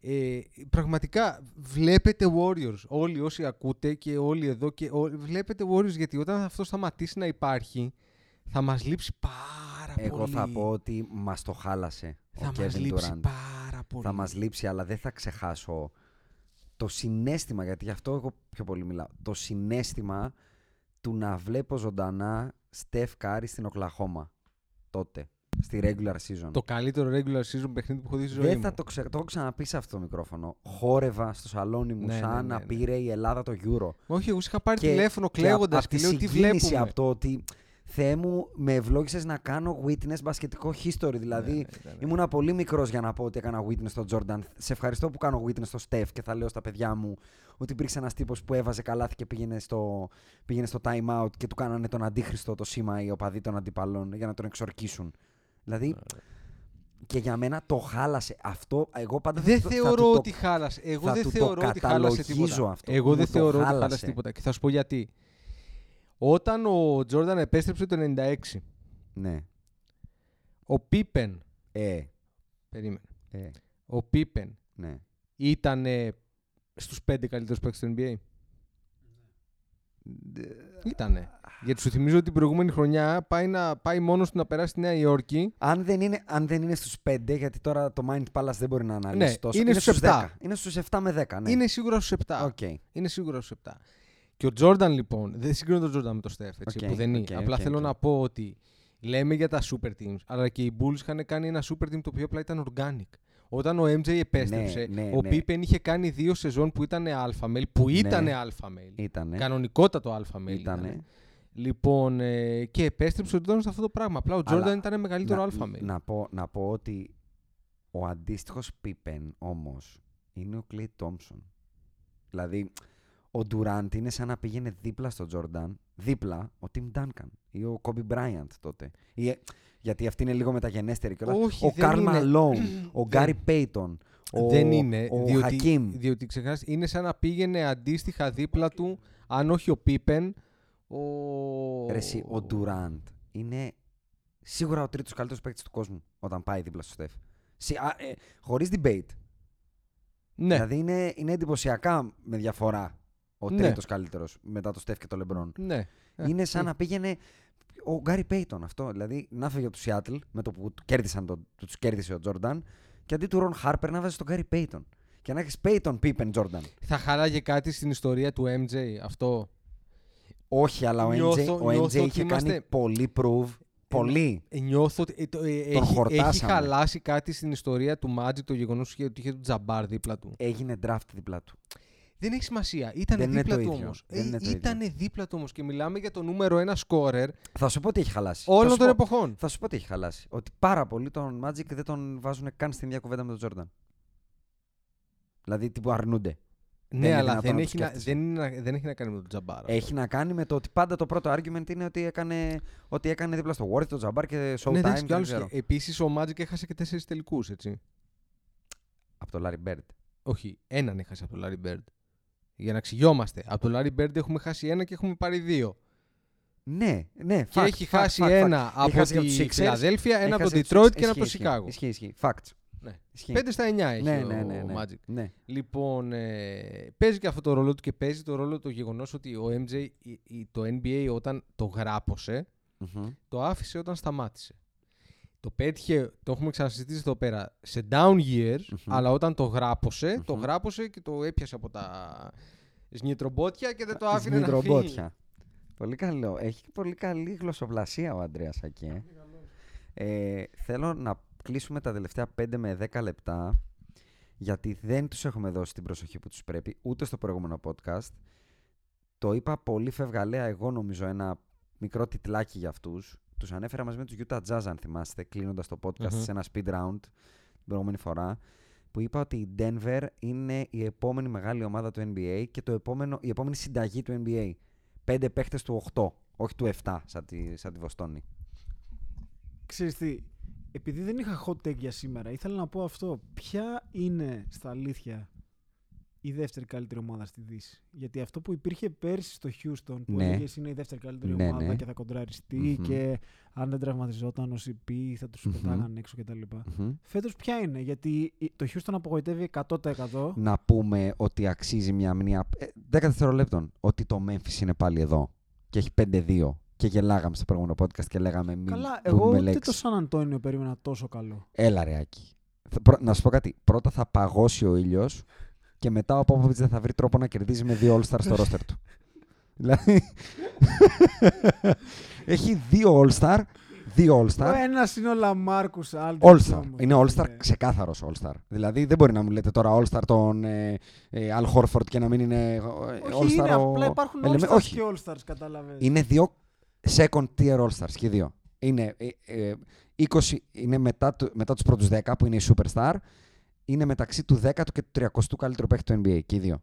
Ε, πραγματικά βλέπετε Warriors. Όλοι όσοι ακούτε και όλοι εδώ και ό- βλέπετε Warriors γιατί όταν αυτό σταματήσει να υπάρχει θα μας λείψει πάρα Εγώ πολύ. θα πω ότι μας το χάλασε θα ο μας Kevin λείψει Durant. πάρα πολύ. Θα μας λείψει, αλλά δεν θα ξεχάσω το συνέστημα, γιατί γι' αυτό εγώ πιο πολύ μιλάω. Το συνέστημα του να βλέπω ζωντανά Στεφ Κάρι στην Οκλαχώμα τότε, στη regular season. Το καλύτερο regular season παιχνίδι που έχω δει στη ζωή Δεν μου. θα το ξέρω, το έχω ξαναπεί σε αυτό το μικρόφωνο. Χόρευα στο σαλόνι μου Ναι, σαν ναι, ναι, να ναι. πήρε η Ελλάδα το Euro. Όχι, εγώ σου είχα πάρει Και- τηλέφωνο και κλαίγοντας απ' και, τη λέω τι συγκίνηση βλέπουμε; από το ότι Θεέ μου, με ευλόγησες να κάνω witness μπασκετικό history. Δηλαδή, Ναι, ήταν- ήμουνα πολύ μικρός για να πω ότι έκανα witness στον Jordan. Σε ευχαριστώ που κάνω witness στο Steph και θα λέω στα παιδιά μου ότι υπήρξε ένας τύπος που έβαζε καλάθι και πήγαινε στο, πήγαινε στο time out και του κάνανε τον αντίχριστο το σήμα οι οπαδοί των αντιπαλών για να τον εξορκίσουν. Δηλαδή, Και για μένα το χάλασε. Αυτό εγώ πάντα θα Δεν του- θα θεωρώ του το- ότι χάλασε. Εγώ θα δεν του το θεωρώ ότι χάλασε καταλογίζω τίποτα. αυτό. Εγώ Μου δεν το θεωρώ ότι χάλασε. χάλασε τίποτα. Και θα σου πω γιατί. Όταν ο Τζόρνταν επέστρεψε το 96, Ναι. ο Πίπεν. Ε, Περίμενε. ε, Ο Πίπεν ναι. ήταν στους πέντε καλύτερους παίκτες του NBA. Ήτανε. Γιατί σου θυμίζω ότι την προηγούμενη χρονιά πάει, να, πάει μόνος του να περάσει στη Νέα Υόρκη. Αν δεν είναι, αν δεν είναι στους 5, γιατί τώρα το Mind Palace δεν μπορεί να αναλύσει Ναι, τόσο. είναι στους 7. 10. Είναι στους 7 με 10, ναι. Είναι σίγουρα στους 7. Οκ. Είναι σίγουρα στους 7. Και ο Τζόρνταν λοιπόν, δεν συγκρίνω τον Τζόρνταν με τον Στεφ, έτσι, Οκ, που δεν είναι. οκ, Απλά οκ, θέλω οκ. να πω ότι λέμε για τα super teams, αλλά και οι Bulls είχαν κάνει ένα super team το οποίο απλά ήταν organic. Όταν ο MJ επέστρεψε, Ναι, ναι, ο ναι. Pippen είχε κάνει δύο σεζόν που ήταν alpha male, που ήταν alpha male. Ήτανε. Κανονικότατο alpha male. Ήτανε. ήτανε. Λοιπόν, ε, και επέστρεψε ο Τζόρνταν σε αυτό το πράγμα. Απλά ο Τζόρνταν ήταν μεγαλύτερο να, alpha male. Να πω, να πω ότι ο αντίστοιχος Πίπεν όμως είναι ο Κλέι Τόμψον. Δηλαδή, ο Ντουράντ είναι σαν να πήγαινε δίπλα στο Τζόρνταν, δίπλα ο Τιμ Ντάνκαν ή ο Κόμπι Μπράιαντ τότε. Ή, ε, γιατί αυτή είναι λίγο μεταγενέστερη κιόλας. Όχι, ο δεν Καρλ είναι. Μαλόουν, [CLEARS THROAT] ο Γκάρι Πέιτον, ο, δεν είναι, ο διότι, Χακίμ. διότι ξεχάσεις, είναι σαν να πήγαινε αντίστοιχα δίπλα του, αν όχι ο Πίπεν, ο... Ρε εσύ, ο Ντουράντ είναι σίγουρα ο τρίτος καλύτερος παίκτης του κόσμου όταν πάει δίπλα στο Στεφ. Συ, α, ε, χωρίς debate. Ναι, Δηλαδή είναι, είναι εντυπωσιακά με διαφορά ο Ναι. τρίτος καλύτερος μετά το Στεφ και το Λεμπρόν. ναι. Ε, είναι σαν ε, να πήγαινε ο Γκάρι Πέιτον αυτό. Δηλαδή να φύγει από του Σιάτλ με το που του κέρδισαν το, τους κέρδισε ο Τζόρνταν και αντί του Ρον Χάρπερ να βάζει τον Γκάρι Πέιτον. Και να έχεις Πέιτον, Πίπεν, Τζόρνταν. Θα χαράγε κάτι στην ιστορία του MJ αυτό; Όχι, αλλά ο MJ, Νιώθω- ο νιώθω MJ ότι είχε είμαστε- κάνει πολύ prove. Πολύ. Ε, Νιώθω ότι ε, το, ε, έχει, έχει χορτάσαμε. χαλάσει κάτι στην ιστορία του Magic το γεγονός ότι είχε τον Τζαμπάρ δίπλα του. Έγινε draft δίπλα του. Δεν έχει σημασία. Ήταν Δεν είναι δίπλα το του ίδιο. όμως. Δεν είναι το ίδιο. Ήταν δίπλα του όμως και μιλάμε για το νούμερο ένα σκόρερ Θα σου πω τι έχει χαλάσει. Θα όλων σου των πω- εποχών. Θα σου πω τι έχει χαλάσει. Ότι πάρα πολλοί τον Magic δεν τον βάζουν καν στην ίδια κουβέντα με τον Τζόρνταν. Δηλαδή τύπου αρνούνται. Ναι, είναι αλλά δυνατόν δεν να έχει, το να, σκέφτεσαι. δεν, είναι να- δεν έχει να κάνει με τον Τζαμπάρ. αυτό. Έχει να κάνει με το ότι πάντα το πρώτο argument είναι ότι έκανε, ότι έκανε δίπλα στο Worth, το Τζαμπάρ και Showtime. ναι, και εντάξει, κι δεν άλλους. ξέρω. Επίσης, ο Magic έχασε και τέσσερις τελικούς, έτσι. Από το Larry Bird. Όχι, έναν έχασε από τον Larry Bird. Για να εξηγιόμαστε. Από τον Larry Bird έχουμε χάσει ένα και έχουμε πάρει δύο. Ναι, ναι. και fact, έχει fact, χάσει fact, ένα fact. από Έχασε τη από τους Sixers, Φιλαδέλφια, ένα από έχασε το από τους Detroit Sixers. και ένα από το Ισχύει, Σικάγο. Ισχύει, ισχύει. Facts. Ναι. Ισχύει. 5 στα 9 έχει ναι, ο ναι, ναι, ναι. Magic. ναι. Λοιπόν, ε, παίζει και αυτό το ρόλο του και παίζει το ρόλο το γεγονός ότι ο MJ η- η- το NBA όταν το γράπωσε, Μμμ. το άφησε όταν σταμάτησε. Το πέτυχε, το έχουμε ξανασυζητήσει εδώ πέρα, σε down years, αλλά όταν το γράπωσε, το γράπωσε και το έπιασε από τα σνιτρομπότια και δεν το άφηνε να φύγει. Σμιτρομπότια. Πολύ καλό. Έχει πολύ καλή γλωσσοπλασία ο Αντρέας εκεί. ε. Ε, θέλω να κλείσουμε τα τελευταία 5 με 10 λεπτά γιατί δεν τους έχουμε δώσει την προσοχή που τους πρέπει ούτε στο προηγούμενο podcast. Το είπα πολύ φευγαλέα εγώ νομίζω ένα μικρό τιτλάκι για αυτούς. Τους ανέφερα μαζί με τους Utah Jazz αν θυμάστε κλείνοντας το podcast Μμμ. σε ένα speed round την προηγούμενη φορά που είπα ότι η Denver είναι η επόμενη μεγάλη ομάδα του NBA και το επόμενο, η επόμενη συνταγή του NBA. Πέντε παίχτες του 8, όχι του 7 σαν τη, σαν τη Βοστόνη. Ξέρεις τι, επειδή δεν είχα hot take για σήμερα, ήθελα να πω αυτό. Ποια είναι στα αλήθεια η δεύτερη καλύτερη ομάδα στη Δύση. Γιατί αυτό που υπήρχε πέρσι στο Houston, που Ναι. έλεγες είναι η δεύτερη καλύτερη Ναι, ομάδα ναι. και θα κοντραριστεί Μμμ. και αν δεν τραυματιζόταν ο CP θα τους Μμμ. πετάγαν έξω κτλ. Μμμ. Φέτος ποια είναι, γιατί η- το Houston απογοητεύει 100%. Να πούμε ότι αξίζει μια μνήμα 10 δευτερολέπτων ότι το Memphis είναι πάλι εδώ και έχει 5-2 και γελάγαμε στο προηγούμενο podcast και λέγαμε μην Καλά, πούμε εγώ ούτε λέξη. το Σαν Αντώνιο περίμενα τόσο καλό. Έλα ρε Άκη. Θα- πρω- Να σου πω κάτι. Πρώτα θα παγώσει ο ήλιος και μετά ο Πόποβιτς δεν θα βρει τρόπο να κερδίζει με δύο All-Star στο roster του. [LAUGHS] Δηλαδή... έχει δύο All-Star, δύο Ο All-Star, ένας είναι ο Λαμάρκους Άλντριτς All-Star. όμως. Είναι All-Star, Ναι. ξεκάθαρος All-Star. Δηλαδή δεν μπορεί να μου λέτε τώρα All-Star τον ε, ε, Al Horford και να μην είναι ε, Όχι, All-Star είναι, ο... απλά υπάρχουν Eleme- All-Stars Όχι, και All-Stars, κατάλαβες. είναι δύο second tier All-Stars και οι δύο. Είναι, ε, ε, 20, είναι μετά, του, μετά τους πρώτους 10 που είναι οι Superstar. Είναι μεταξύ του 10ου και του 30ου καλύτερου παίκτη του NBA και οι δύο.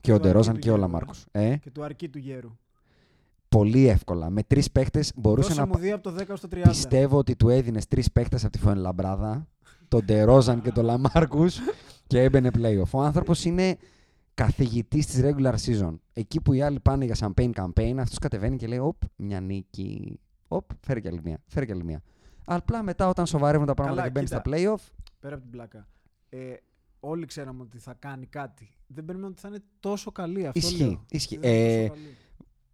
Και ο του Ντερόζαν Αρκή και ο του Γέρου, Λαμάρκος. Ε, Και του αρκή του γέρου. πολύ εύκολα. Με τρεις παίχτες μπορούσε Δώσε να. μου δύο από το 10 στο 30. Πιστεύω ότι του έδινες τρεις παίχτες από τη Φουενλαμπράδα, τον Ντερόζαν και τον Λαμάρκους και έμπαινε playoff. Ο άνθρωπος είναι καθηγητής της regular season. Εκεί που οι άλλοι πάνε για champagne campaign, αυτός κατεβαίνει και λέει: Οπ, μια νίκη. Οπ, φέρει κι άλλη μία. Φέρει κι άλλη μία. Απλά μετά όταν σοβαρεύουν τα πράγματα Καλά, και μπαίνεις στα κοίτα. playoff, Πέρα από την πλάκα. Ε, όλοι ξέραμε ότι θα κάνει κάτι. Δεν περιμένουμε ότι θα είναι τόσο καλή αυτό. Ισχύει, λέω. ισχύει. Δεν είναι Ε, τόσο καλή.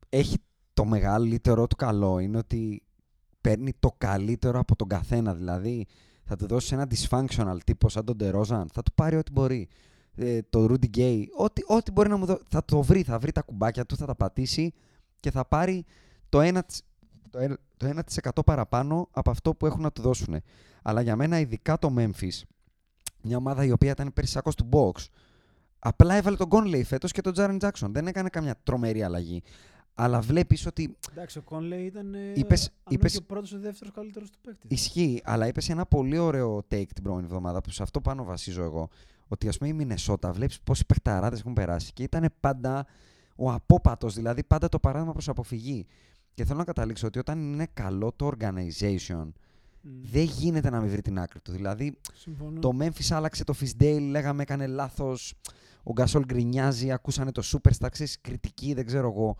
έχει το μεγαλύτερο του καλό είναι ότι παίρνει το καλύτερο από τον καθένα. Δηλαδή, θα του δώσει ένα dysfunctional τύπο σαν τον Ντερόζαν, θα του πάρει ό,τι μπορεί. Ε, το Rudy Gay, ό,τι, ό,τι μπορεί να μου δώσει. Θα το βρει, θα βρει τα κουμπάκια του, θα τα πατήσει και θα πάρει το 1%, το 1, το 1% παραπάνω από αυτό που έχουν να του δώσουν. Αλλά για μένα, ειδικά το Memphis, μια ομάδα η οποία ήταν περσιακό του box, απλά έβαλε τον Conley φέτος και τον Jaren Jackson. Δεν έκανε καμιά τρομερή αλλαγή. Αλλά βλέπεις ότι Εντάξει, ο Κόνλεϊ ήταν. ε, είπες- αν είπες- όχι ο πρώτος ή ο δεύτερος καλύτερος του παίκτη. Ισχύει, αλλά είπες ένα πολύ ωραίο take την προηγούμενη εβδομάδα που σε αυτό πάνω βασίζω εγώ. Ότι ας πούμε η Μινεσότα βλέπεις πόσοι παιχταράδες έχουν περάσει και ήταν πάντα ο απόπατος, δηλαδή πάντα το παράδειγμα προς αποφυγή. Και θέλω να καταλήξω ότι όταν είναι καλό το organization, Μμ, δεν γίνεται να μην βρει την άκρη του. Δηλαδή Συμφωνώ. το Memphis άλλαξε το Fisdale, λέγαμε έκανε λάθος. Ο Γκασόλ γκρινιάζει, ακούσανε το Superstar, ξέρεις, κριτική, δεν ξέρω εγώ.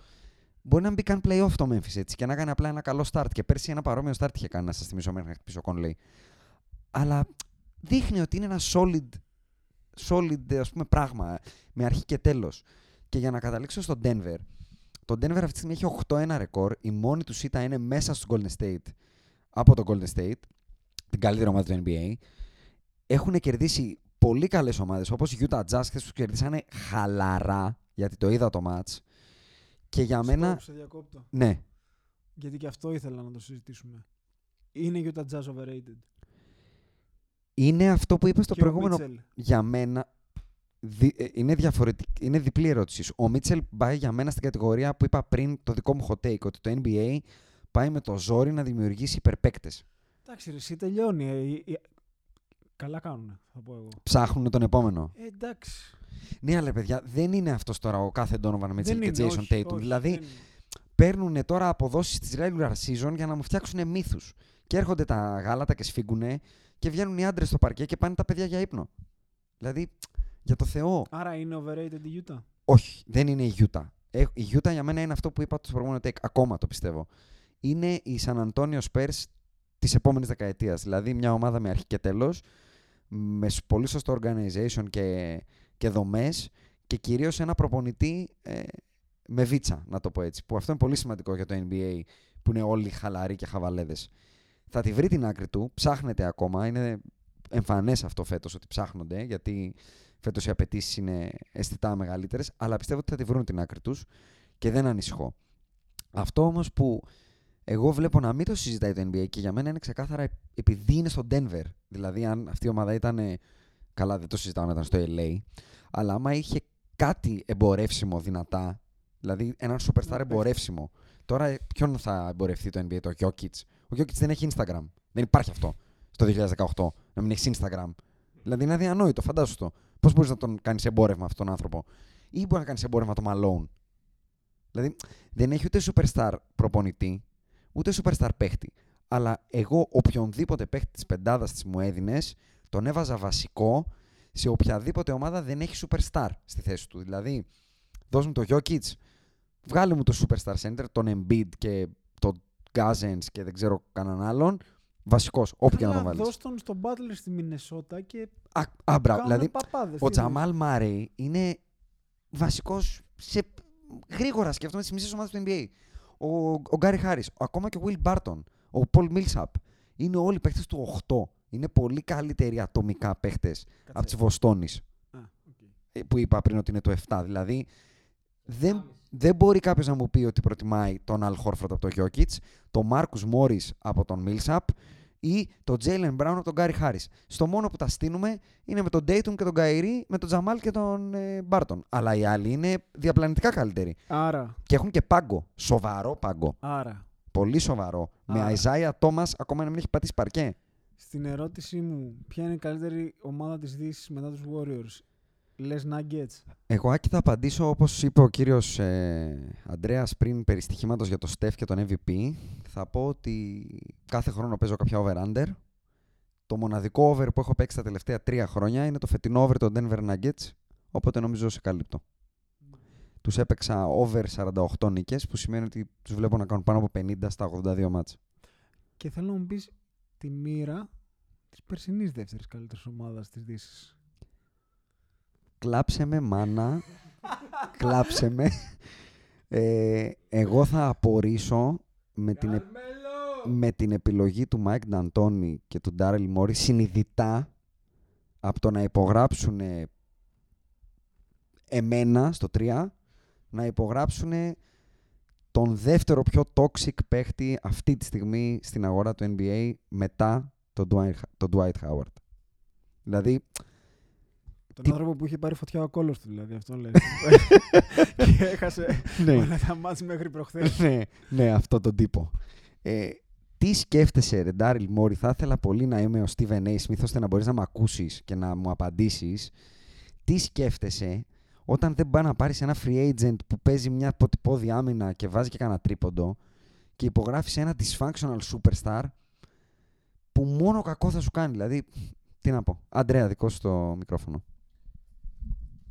Μπορεί να μην μπει καν playoff το Memphis έτσι και να κάνει απλά ένα καλό start. Και πέρσι ένα παρόμοιο start είχε κάνει, να σας θυμίσω μέχρι να χτυπήσει ο Conley. Αλλά δείχνει ότι είναι ένα solid, solid ας πούμε, πράγμα με αρχή και τέλος. Και για να καταλήξω στο Denver. Το Denver αυτή τη στιγμή έχει 8-1 ρεκόρ. Η μόνη του ήττα είναι μέσα στο Golden State. Από το Golden State. Την καλύτερη ομάδα του NBA. Έχουν κερδίσει πολύ καλές ομάδες όπως η Utah Jazz χθες που κερδίσανε χαλαρά γιατί το είδα το match. Και για μένα... Stop, σε διακόπτω. Ναι, Γιατί και αυτό ήθελα να το συζητήσουμε. Είναι η Utah Jazz overrated; είναι αυτό που είπες στο Και ο προηγούμενο Mitchell. για μένα δι- ε, είναι, διαφορετική, είναι διπλή ερώτηση. Ο Μίτσελ πάει για μένα στην κατηγορία που είπα πριν το δικό μου hot take, ότι το NBA πάει με το ζόρι να δημιουργήσει υπερπαίκτες. Εντάξει, ρε, εσύ τελειώνει. ε, ε, ε, Καλά κάνουν, θα πω εγώ. Ψάχνουν τον επόμενο. Ε, εντάξει. Ναι, αλλά παιδιά, δεν είναι αυτός τώρα ο κάθε Donovan Mitchell Δεν και είναι, Jason όχι, Tatum. όχι, δηλαδή, δεν είναι. παίρνουν τώρα αποδόσεις της regular season για να μου φτιάξουν μύθους. Και έρχονται τα γάλατα και σφίγγουνε και βγαίνουν οι άντρες στο παρκέ και πάνε τα παιδιά για ύπνο. Δηλαδή, για το Θεό. Άρα είναι overrated η Utah; Όχι, δεν είναι η Utah. Ε, η Utah για μένα είναι αυτό που είπα στο προηγούμενο take. Ακόμα το πιστεύω. Είναι η San Antonio Spurs της επόμενης δεκαετίας. Δηλαδή μια ομάδα με αρχή και τέλος, με σ- πολύ σωστό organization και, και δομές και κυρίως ένα προπονητή ε, με βίτσα, να το πω έτσι. Που αυτό είναι πολύ σημαντικό για το NBA, που είναι όλοι χαλαροί και χαβαλέδες. Θα τη βρει την άκρη του, ψάχνεται ακόμα. Είναι εμφανές αυτό φέτος ότι ψάχνονται, γιατί φέτος οι απαιτήσεις είναι αισθητά μεγαλύτερες, αλλά πιστεύω ότι θα τη βρουν την άκρη τους και δεν ανησυχώ. Αυτό όμως που εγώ βλέπω να μην το συζητάει το NBA και για μένα είναι ξεκάθαρα επειδή είναι στο Denver. Δηλαδή, αν αυτή η ομάδα ήταν. ε, Καλά, δεν το συζητάω να ήταν στο LA, αλλά άμα είχε κάτι εμπορεύσιμο δυνατά, δηλαδή έναν superstar παίχτη. εμπορεύσιμο. Τώρα, ε, ποιον θα εμπορευτεί το NBA, το Jokic; Ο Jokic δεν έχει Instagram. Δεν υπάρχει αυτό στο 2018 να μην έχεις Instagram. Δηλαδή είναι αδιανόητο, φαντάσου το. Πώς μπορείς να τον κάνεις εμπόρευμα αυτόν τον άνθρωπο, ή μπορεί να κάνεις εμπόρευμα το Malone. Δηλαδή δεν έχει ούτε superstar προπονητή, ούτε superstar παίχτη. Αλλά εγώ οποιονδήποτε παίχτη της πεντάδας της μου έδινες, τον έβαζα βασικό σε οποιαδήποτε ομάδα δεν έχει superstar στη θέση του. Δηλαδή, δώσ' μου το Jokic, βγάλε μου το superstar center, τον Embiid και τον Cousins και δεν ξέρω κανέναν άλλον. Βασικός, όπου και να τον Αλλά βάλεις. δώσ' τον στον Butler στη Μινεσότα και Α, α, μπράβο. κάνουν Δηλαδή, παπάδες. ο Τι Τζαμάλ Μάρεϊ είναι βασικός σε γρήγορα σκέφτομαι τις μισές ομάδες του NBA. Ο, ο Γκάρι Χάρις, ακόμα και ο Will Barton, ο Paul Millsap. Είναι όλοι παίχτες του 8. Είναι πολύ καλύτεροι ατομικά παίχτες Κάτσε. από τη Βοστόνης Α, οκ. που είπα πριν ότι είναι το 7. Δηλαδή δεν, δεν μπορεί κάποιος να μου πει ότι προτιμάει τον Al Horford από τον Jokic, τον Marcus Morris από τον Millsap ή τον Jaylen Brown από τον Gary Harris. Στο μόνο που τα στείλουμε είναι με τον Tatum και τον Kyrie, με τον Jamal και τον ε, Barton. Αλλά οι άλλοι είναι διαπλανητικά καλύτεροι. Άρα, Και έχουν και πάγκο. Σοβαρό πάγκο. άρα, Πολύ σοβαρό. Με Άρα. Isaiah Thomas ακόμα να μην έχει πατήσει παρκέ. στην ερώτησή μου, ποια είναι η καλύτερη ομάδα της Δύσης μετά τους Warriors, Λες Nuggets. Εγώ Άκη θα απαντήσω όπως είπε ο κύριος ε, Αντρέας πριν περί στοιχήματος για το Steph και τον MVP. Θα πω ότι κάθε χρόνο παίζω κάποια over-under. Το μοναδικό over που έχω παίξει τα τελευταία τρία χρόνια είναι το φετινό over των Denver Nuggets, οπότε νομίζω σε καλύπτω. Τους έπαιξα over 48 νίκες, που σημαίνει ότι τους βλέπω να κάνουν πάνω από 50 στα 82 μάτς. Και θέλω να μου πεις τη μοίρα της περσινής δεύτερης καλύτερης ομάδας της Δύσης. Κλάψε με μάνα, κλάψε με. Ε, εγώ θα απορήσω με την, επ- με την επιλογή του Μάικ Νταντόνι και του Ντάρελ Μόρι συνειδητά από το να υπογράψουν εμένα στο 3 να υπογράψουν τον δεύτερο πιο toxic παίχτη αυτή τη στιγμή στην αγορά του NBA μετά τον Dwight, τον Dwight Howard. Δηλαδή, Τον Τι- άνθρωπο που είχε πάρει φωτιά ο κόλος του, δηλαδή, αυτό λέει. [LAUGHS] και έχασε ναι. όλα τα μάτς μέχρι προχθές. ναι, ναι, αυτό τον τύπο. Ε, τι σκέφτεσαι, ρε Ντάριλ Μόρι, θα ήθελα πολύ να είμαι ο Steven A. Smith ώστε να μπορείς να με ακούσεις και να μου απαντήσεις. Τι σκέφτεσαι όταν δεν πάει να πάρεις ένα free agent που παίζει μια αποτυπώδη άμυνα και βάζει και κανένα τρίποντο και υπογράφεις ένα dysfunctional superstar που μόνο κακό θα σου κάνει. Δηλαδή, τι να πω. Αντρέα, δικό σου το μικρόφωνο.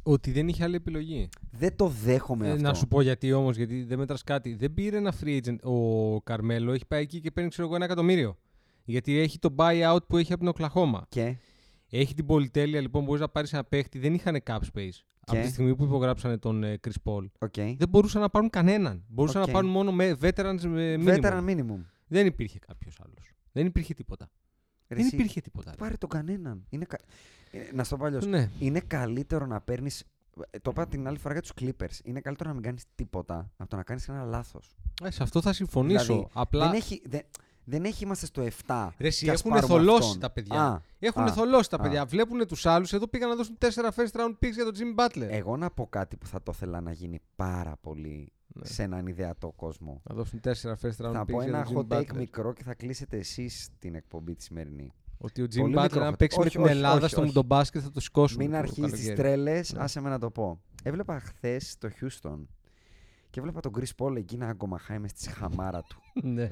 Ότι δεν είχε άλλη επιλογή. Δεν το δέχομαι Ε, αυτό. να σου πω γιατί όμως, γιατί δεν μέτρας κάτι. Δεν πήρε ένα free agent. Ο Καρμέλο έχει πάει εκεί και παίρνει ξέρω εγώ, ένα εκατομμύριο. Γιατί έχει το buyout που έχει από την Οκλαχώμα. Και, Έχει την πολυτέλεια λοιπόν, μπορείς να πάρεις ένα παίχτη. Δεν είχαν cap space. Από τη στιγμή που υπογράψανε τον ε, Chris Paul. ok. Δεν μπορούσαν να πάρουν κανέναν. Μπορούσαν Οκ. να πάρουν μόνο με veterans με minimum. Veteran minimum. Δεν υπήρχε κάποιος άλλος. Δεν υπήρχε τίποτα. Ρε δεν εσύ, υπήρχε τίποτα. ρε. Πάρε τον κανέναν. Είναι κα... ε, Να στο πω αλλιώς. Ναι. Είναι καλύτερο να παίρνεις. Το είπα την άλλη φορά για τους Clippers. Είναι καλύτερο να μην κάνεις τίποτα από το να κάνεις ένα λάθος. Ε, σε αυτό θα συμφωνήσω. Δηλαδή, Απλά δεν, έχει, δεν, δεν έχει είμαστε στο 7. Ρε, εσύ, και ας έχουν πάρουμε θολώσει αυτόν. τα παιδιά. Α, έχουν α, θολώσει τα α. παιδιά. Βλέπουν τους άλλους. Εδώ πήγαν να δώσουν 4 first round picks για τον Jimmy Butler. Εγώ να πω κάτι που θα το ήθελα να γίνει πάρα πολύ Ναι. σε έναν ιδεατό κόσμο. Να δώσουν 4 first round Θα picks πω για ένα τον hot Jimmy take Butler. μικρό και θα κλείσετε εσείς την εκπομπή τη σημερινή. Ότι ο Πολύ Jimmy Butler, μικρό αν hot παίξει take. με Όχι, την όχι, Ελλάδα όχι, στο όχι. Μουντομπάσκετ θα το σηκώσουμε. Μην το αρχίσει τις καλοκαίρι. τρέλες, Ναι. άσε με να το πω. Έβλεπα χθες το Houston και έβλεπα τον Chris Paul εκεί να αγκομαχάει μες στη χαμάρα του. [LAUGHS] Ναι.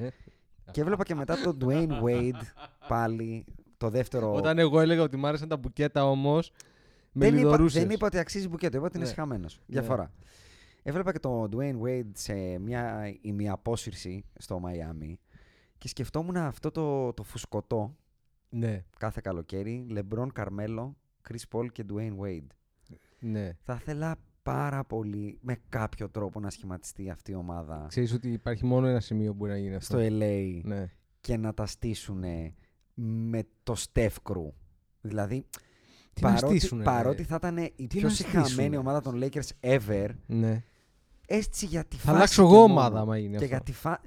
και έβλεπα και μετά τον Dwayne Wade πάλι το δεύτερο. Όταν εγώ έλεγα ότι μ' άρεσαν τα μπουκέτα όμως. Με δεν, είπα, λιδωρούσες. δεν είπα ότι αξίζει μπουκέτο, είπα ότι είναι Ναι. συχαμένο. Ναι. Διαφορά. Έβλεπα και τον Dwayne Wade σε μια ημιαπόσυρση στο Μαϊάμι και σκεφτόμουν αυτό το, το φουσκωτό Ναι, κάθε καλοκαίρι. LeBron, Carmelo, Chris Paul και Dwayne Wade. ναι. Θα ήθελα πάρα πολύ με κάποιο τρόπο να σχηματιστεί αυτή η ομάδα Ξέρεις ότι υπάρχει μόνο ένα σημείο που μπορεί να γίνει αυτό. στο LA Ναι. και να τα στήσουν με το Steph Crew. Δηλαδή, Τι να παρότι, στήσουνε, παρότι ρε. θα ήταν η Τι πιο να συχαμένη στήσουνε. ομάδα των Lakers ever, ναι. έτσι για τη Θα φάση αλλάξω και εγώ μόνο. ομάδα άμα γίνει Και αυτό. για τη φα...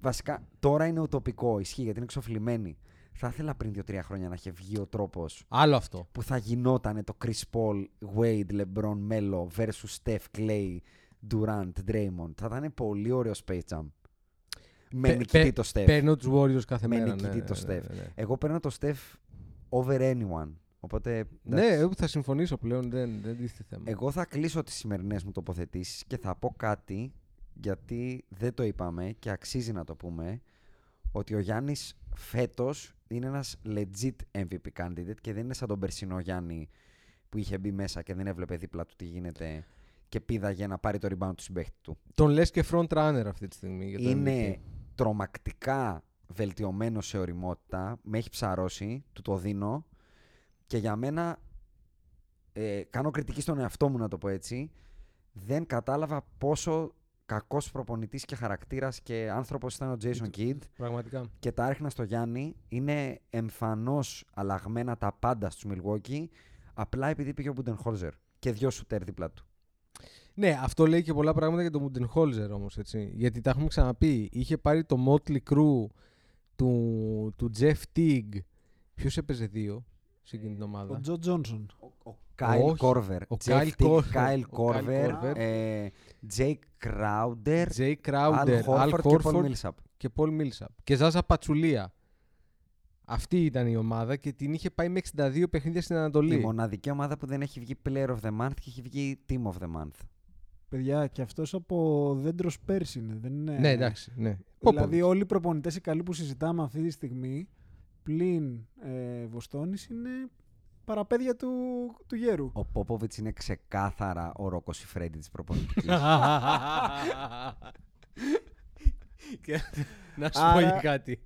Βασικά, τώρα είναι ουτοπικό, ισχύει γιατί είναι εξοφλημένη. Θα ήθελα πριν 2-3 χρόνια να είχε βγει ο τρόπος Άλλο αυτό. που θα γινόταν το Chris Paul, Wade, LeBron, Melo versus Steph, Clay, Durant, Draymond. Θα ήταν πολύ ωραίο Space Jam. Με Πε- νικητή πε- το Steph. Παίρνω τους Warriors κάθε με μέρα. νικητή ναι, το ναι, Steph. ναι, ναι. Εγώ παίρνω το Steph over anyone. Οπότε. Ναι, εντάξει. εγώ θα συμφωνήσω πλέον. Δεν, δεν τίθεται θέμα. Εγώ θα κλείσω τις σημερινές μου τοποθετήσεις και θα πω κάτι γιατί δεν το είπαμε και αξίζει να το πούμε ότι ο Γιάννης φέτος είναι ένας legit MVP candidate και δεν είναι σαν τον περσινό Γιάννη που είχε μπει μέσα και δεν έβλεπε δίπλα του τι γίνεται και πήδαγε να πάρει το rebound του συμπαίχτη του. Τον λες και front runner αυτή τη στιγμή. Για το είναι MVP. τρομακτικά βελτιωμένο σε οριμότητα, με έχει ψαρώσει, του το δίνω και για μένα ε, κάνω κριτική στον εαυτό μου να το πω έτσι δεν κατάλαβα πόσο κακός προπονητής και χαρακτήρας και άνθρωπος ήταν ο Jason Kidd Πραγματικά. και τα έριχνα στο Γιάννη είναι εμφανώς αλλαγμένα τα πάντα στους Milwaukee απλά επειδή πήγε ο Budenholzer και δυο σουτέρ δίπλα του. Ναι, αυτό λέει και πολλά πράγματα για τον Μουντενχόλζερ όμως. Γιατί τα έχουμε ξαναπεί. Είχε πάρει το Motley Crue του, του Jeff Teague. Ποιος έπαιζε δύο σε εκείνη την ομάδα; Ο Τζο Τζόνσον. Ο Κάιλ Όχι. Κόρβερ. Ο Kyle Korver. Κάιλ Ο Kyle Κόρβερ. Korver. Τζέικ Κράουντερ. Jay Αλ Crowder, Al Χόρφορντ και Πολ Horford Μίλσαπ. και Paul Millsap. Και Ζάζα Πατσουλία. Αυτή ήταν η ομάδα και την είχε πάει με 62 παιχνίδια στην Ανατολή. Η μοναδική ομάδα που δεν έχει βγει Player of the Month και έχει βγει Team of the Month. Παιδιά, και αυτός από δέντρο πέρσι είναι. Δεν είναι... Ναι, εντάξει. Ναι. Δηλαδή, Popovich. όλοι οι προπονητές οι καλοί που συζητάμε αυτή τη στιγμή, πλην ε, Βοστόνης, είναι παραπέδια του, του γέρου. Ο Πόποβιτς είναι ξεκάθαρα ο Ρόκος Σιφρέντι της προπονητικής. [LAUGHS] Και να σου πω Άρα- και κάτι.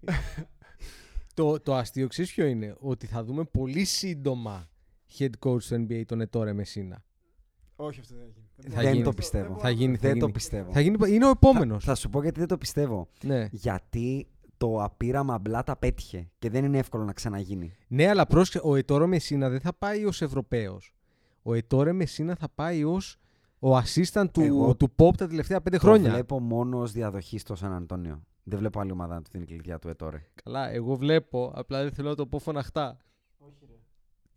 το, το αστείο ξέρεις ποιο είναι; Ότι θα δούμε πολύ σύντομα head coach του NBA τον Ετόρε Μεσίνα. Όχι, αυτό δεν θα γίνει. Θα δεν γίνει. το πιστεύω. Θα γίνει, θα δεν γίνει. το πιστεύω. Θα γίνει, είναι ο επόμενος. Θα, θα σου πω γιατί δεν το πιστεύω. Ναι. Γιατί το απείραμα απλά τα πέτυχε και δεν είναι εύκολο να ξαναγίνει. ναι, αλλά πρόσεχε, ο Ετόρε Μεσίνα δεν θα πάει ως Ευρωπαίος. Ο Ετόρε Μεσίνα θα πάει ως ο assistant του, Εγώ του Pop τα τελευταία πέντε Το χρόνια. βλέπω μόνο ως διαδοχή στο Σαν Αντώνιο. Δεν βλέπω άλλη ομάδα να του δίνει κλειδιά του Ετόρε. Καλά, εγώ βλέπω, απλά δεν θέλω να το πω φωναχτά.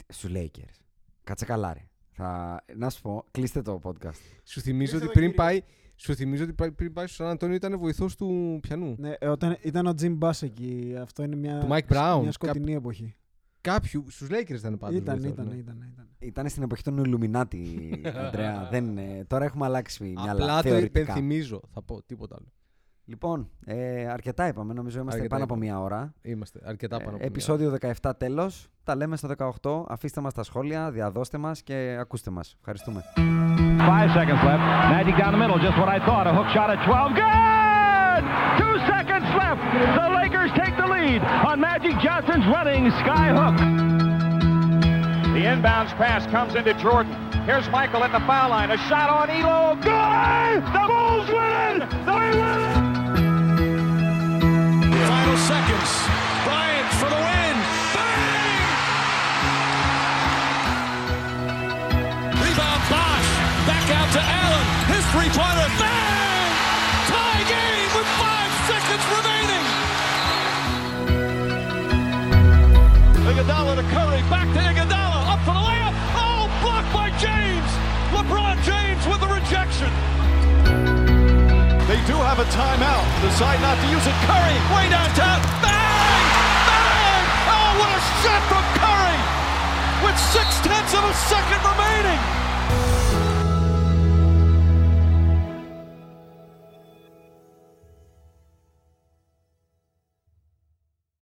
Στου Lakers. Κάτσε καλά, ρε. Θα... Να σου πω, κλείστε το podcast. Σου θυμίζω Κλείστε ότι το, πριν κύριε. πάει, σου θυμίζω ότι πα- πριν πάεις στο Σαν Αντώνιο ήταν βοηθός του πιανού. Ναι, ε, όταν ήταν ο Jim Bass εκεί. Αυτό είναι μια, Του Mike Brown. μια σκοτεινή εποχή. Κάποιου, στους Lakers ήταν πάντα. Ήταν, βοηθός, ήταν, ναι. ήταν, ήταν. Ήταν στην εποχή των Illuminati, [LAUGHS] Αντρέα. Δεν, ε, τώρα έχουμε αλλάξει [LAUGHS] μυαλά. Απλά το θεωρητικά. υπενθυμίζω. Θα πω τίποτα άλλο. Λοιπόν, ε, αρκετά είπαμε. Νομίζω είμαστε Αρκετά πάνω από είπαμε. μία ώρα. Είμαστε αρκετά πάνω από Ε, μία. επεισόδιο 17 τέλος. Τα λέμε στο 18. Αφήστε μας τα σχόλια, διαδώστε μας και ακούστε μας. Ευχαριστούμε. Five seconds left. Magic down the middle, just what I thought. A hook shot at 12. Good! Two seconds left. The Lakers take the lead on Magic Johnson's running sky hook. The inbounds pass comes into Jordan. Here's Michael at the foul line. A shot on Elo. Good! The Bulls win it! They win it! Final seconds. Bryant for the win. Bang! Rebound Bosch. Back out to Allen. His three-pointer. Bang! Tie game with five seconds remaining. Iguodala to Curry. Back to Iguodala. Up for the layup. Oh, blocked by James. LeBron James with the rejection. They do have a timeout. Decide not to use it. Curry, way downtown. Bang! Bang! Oh, what a shot from Curry! With six tenths of a second remaining.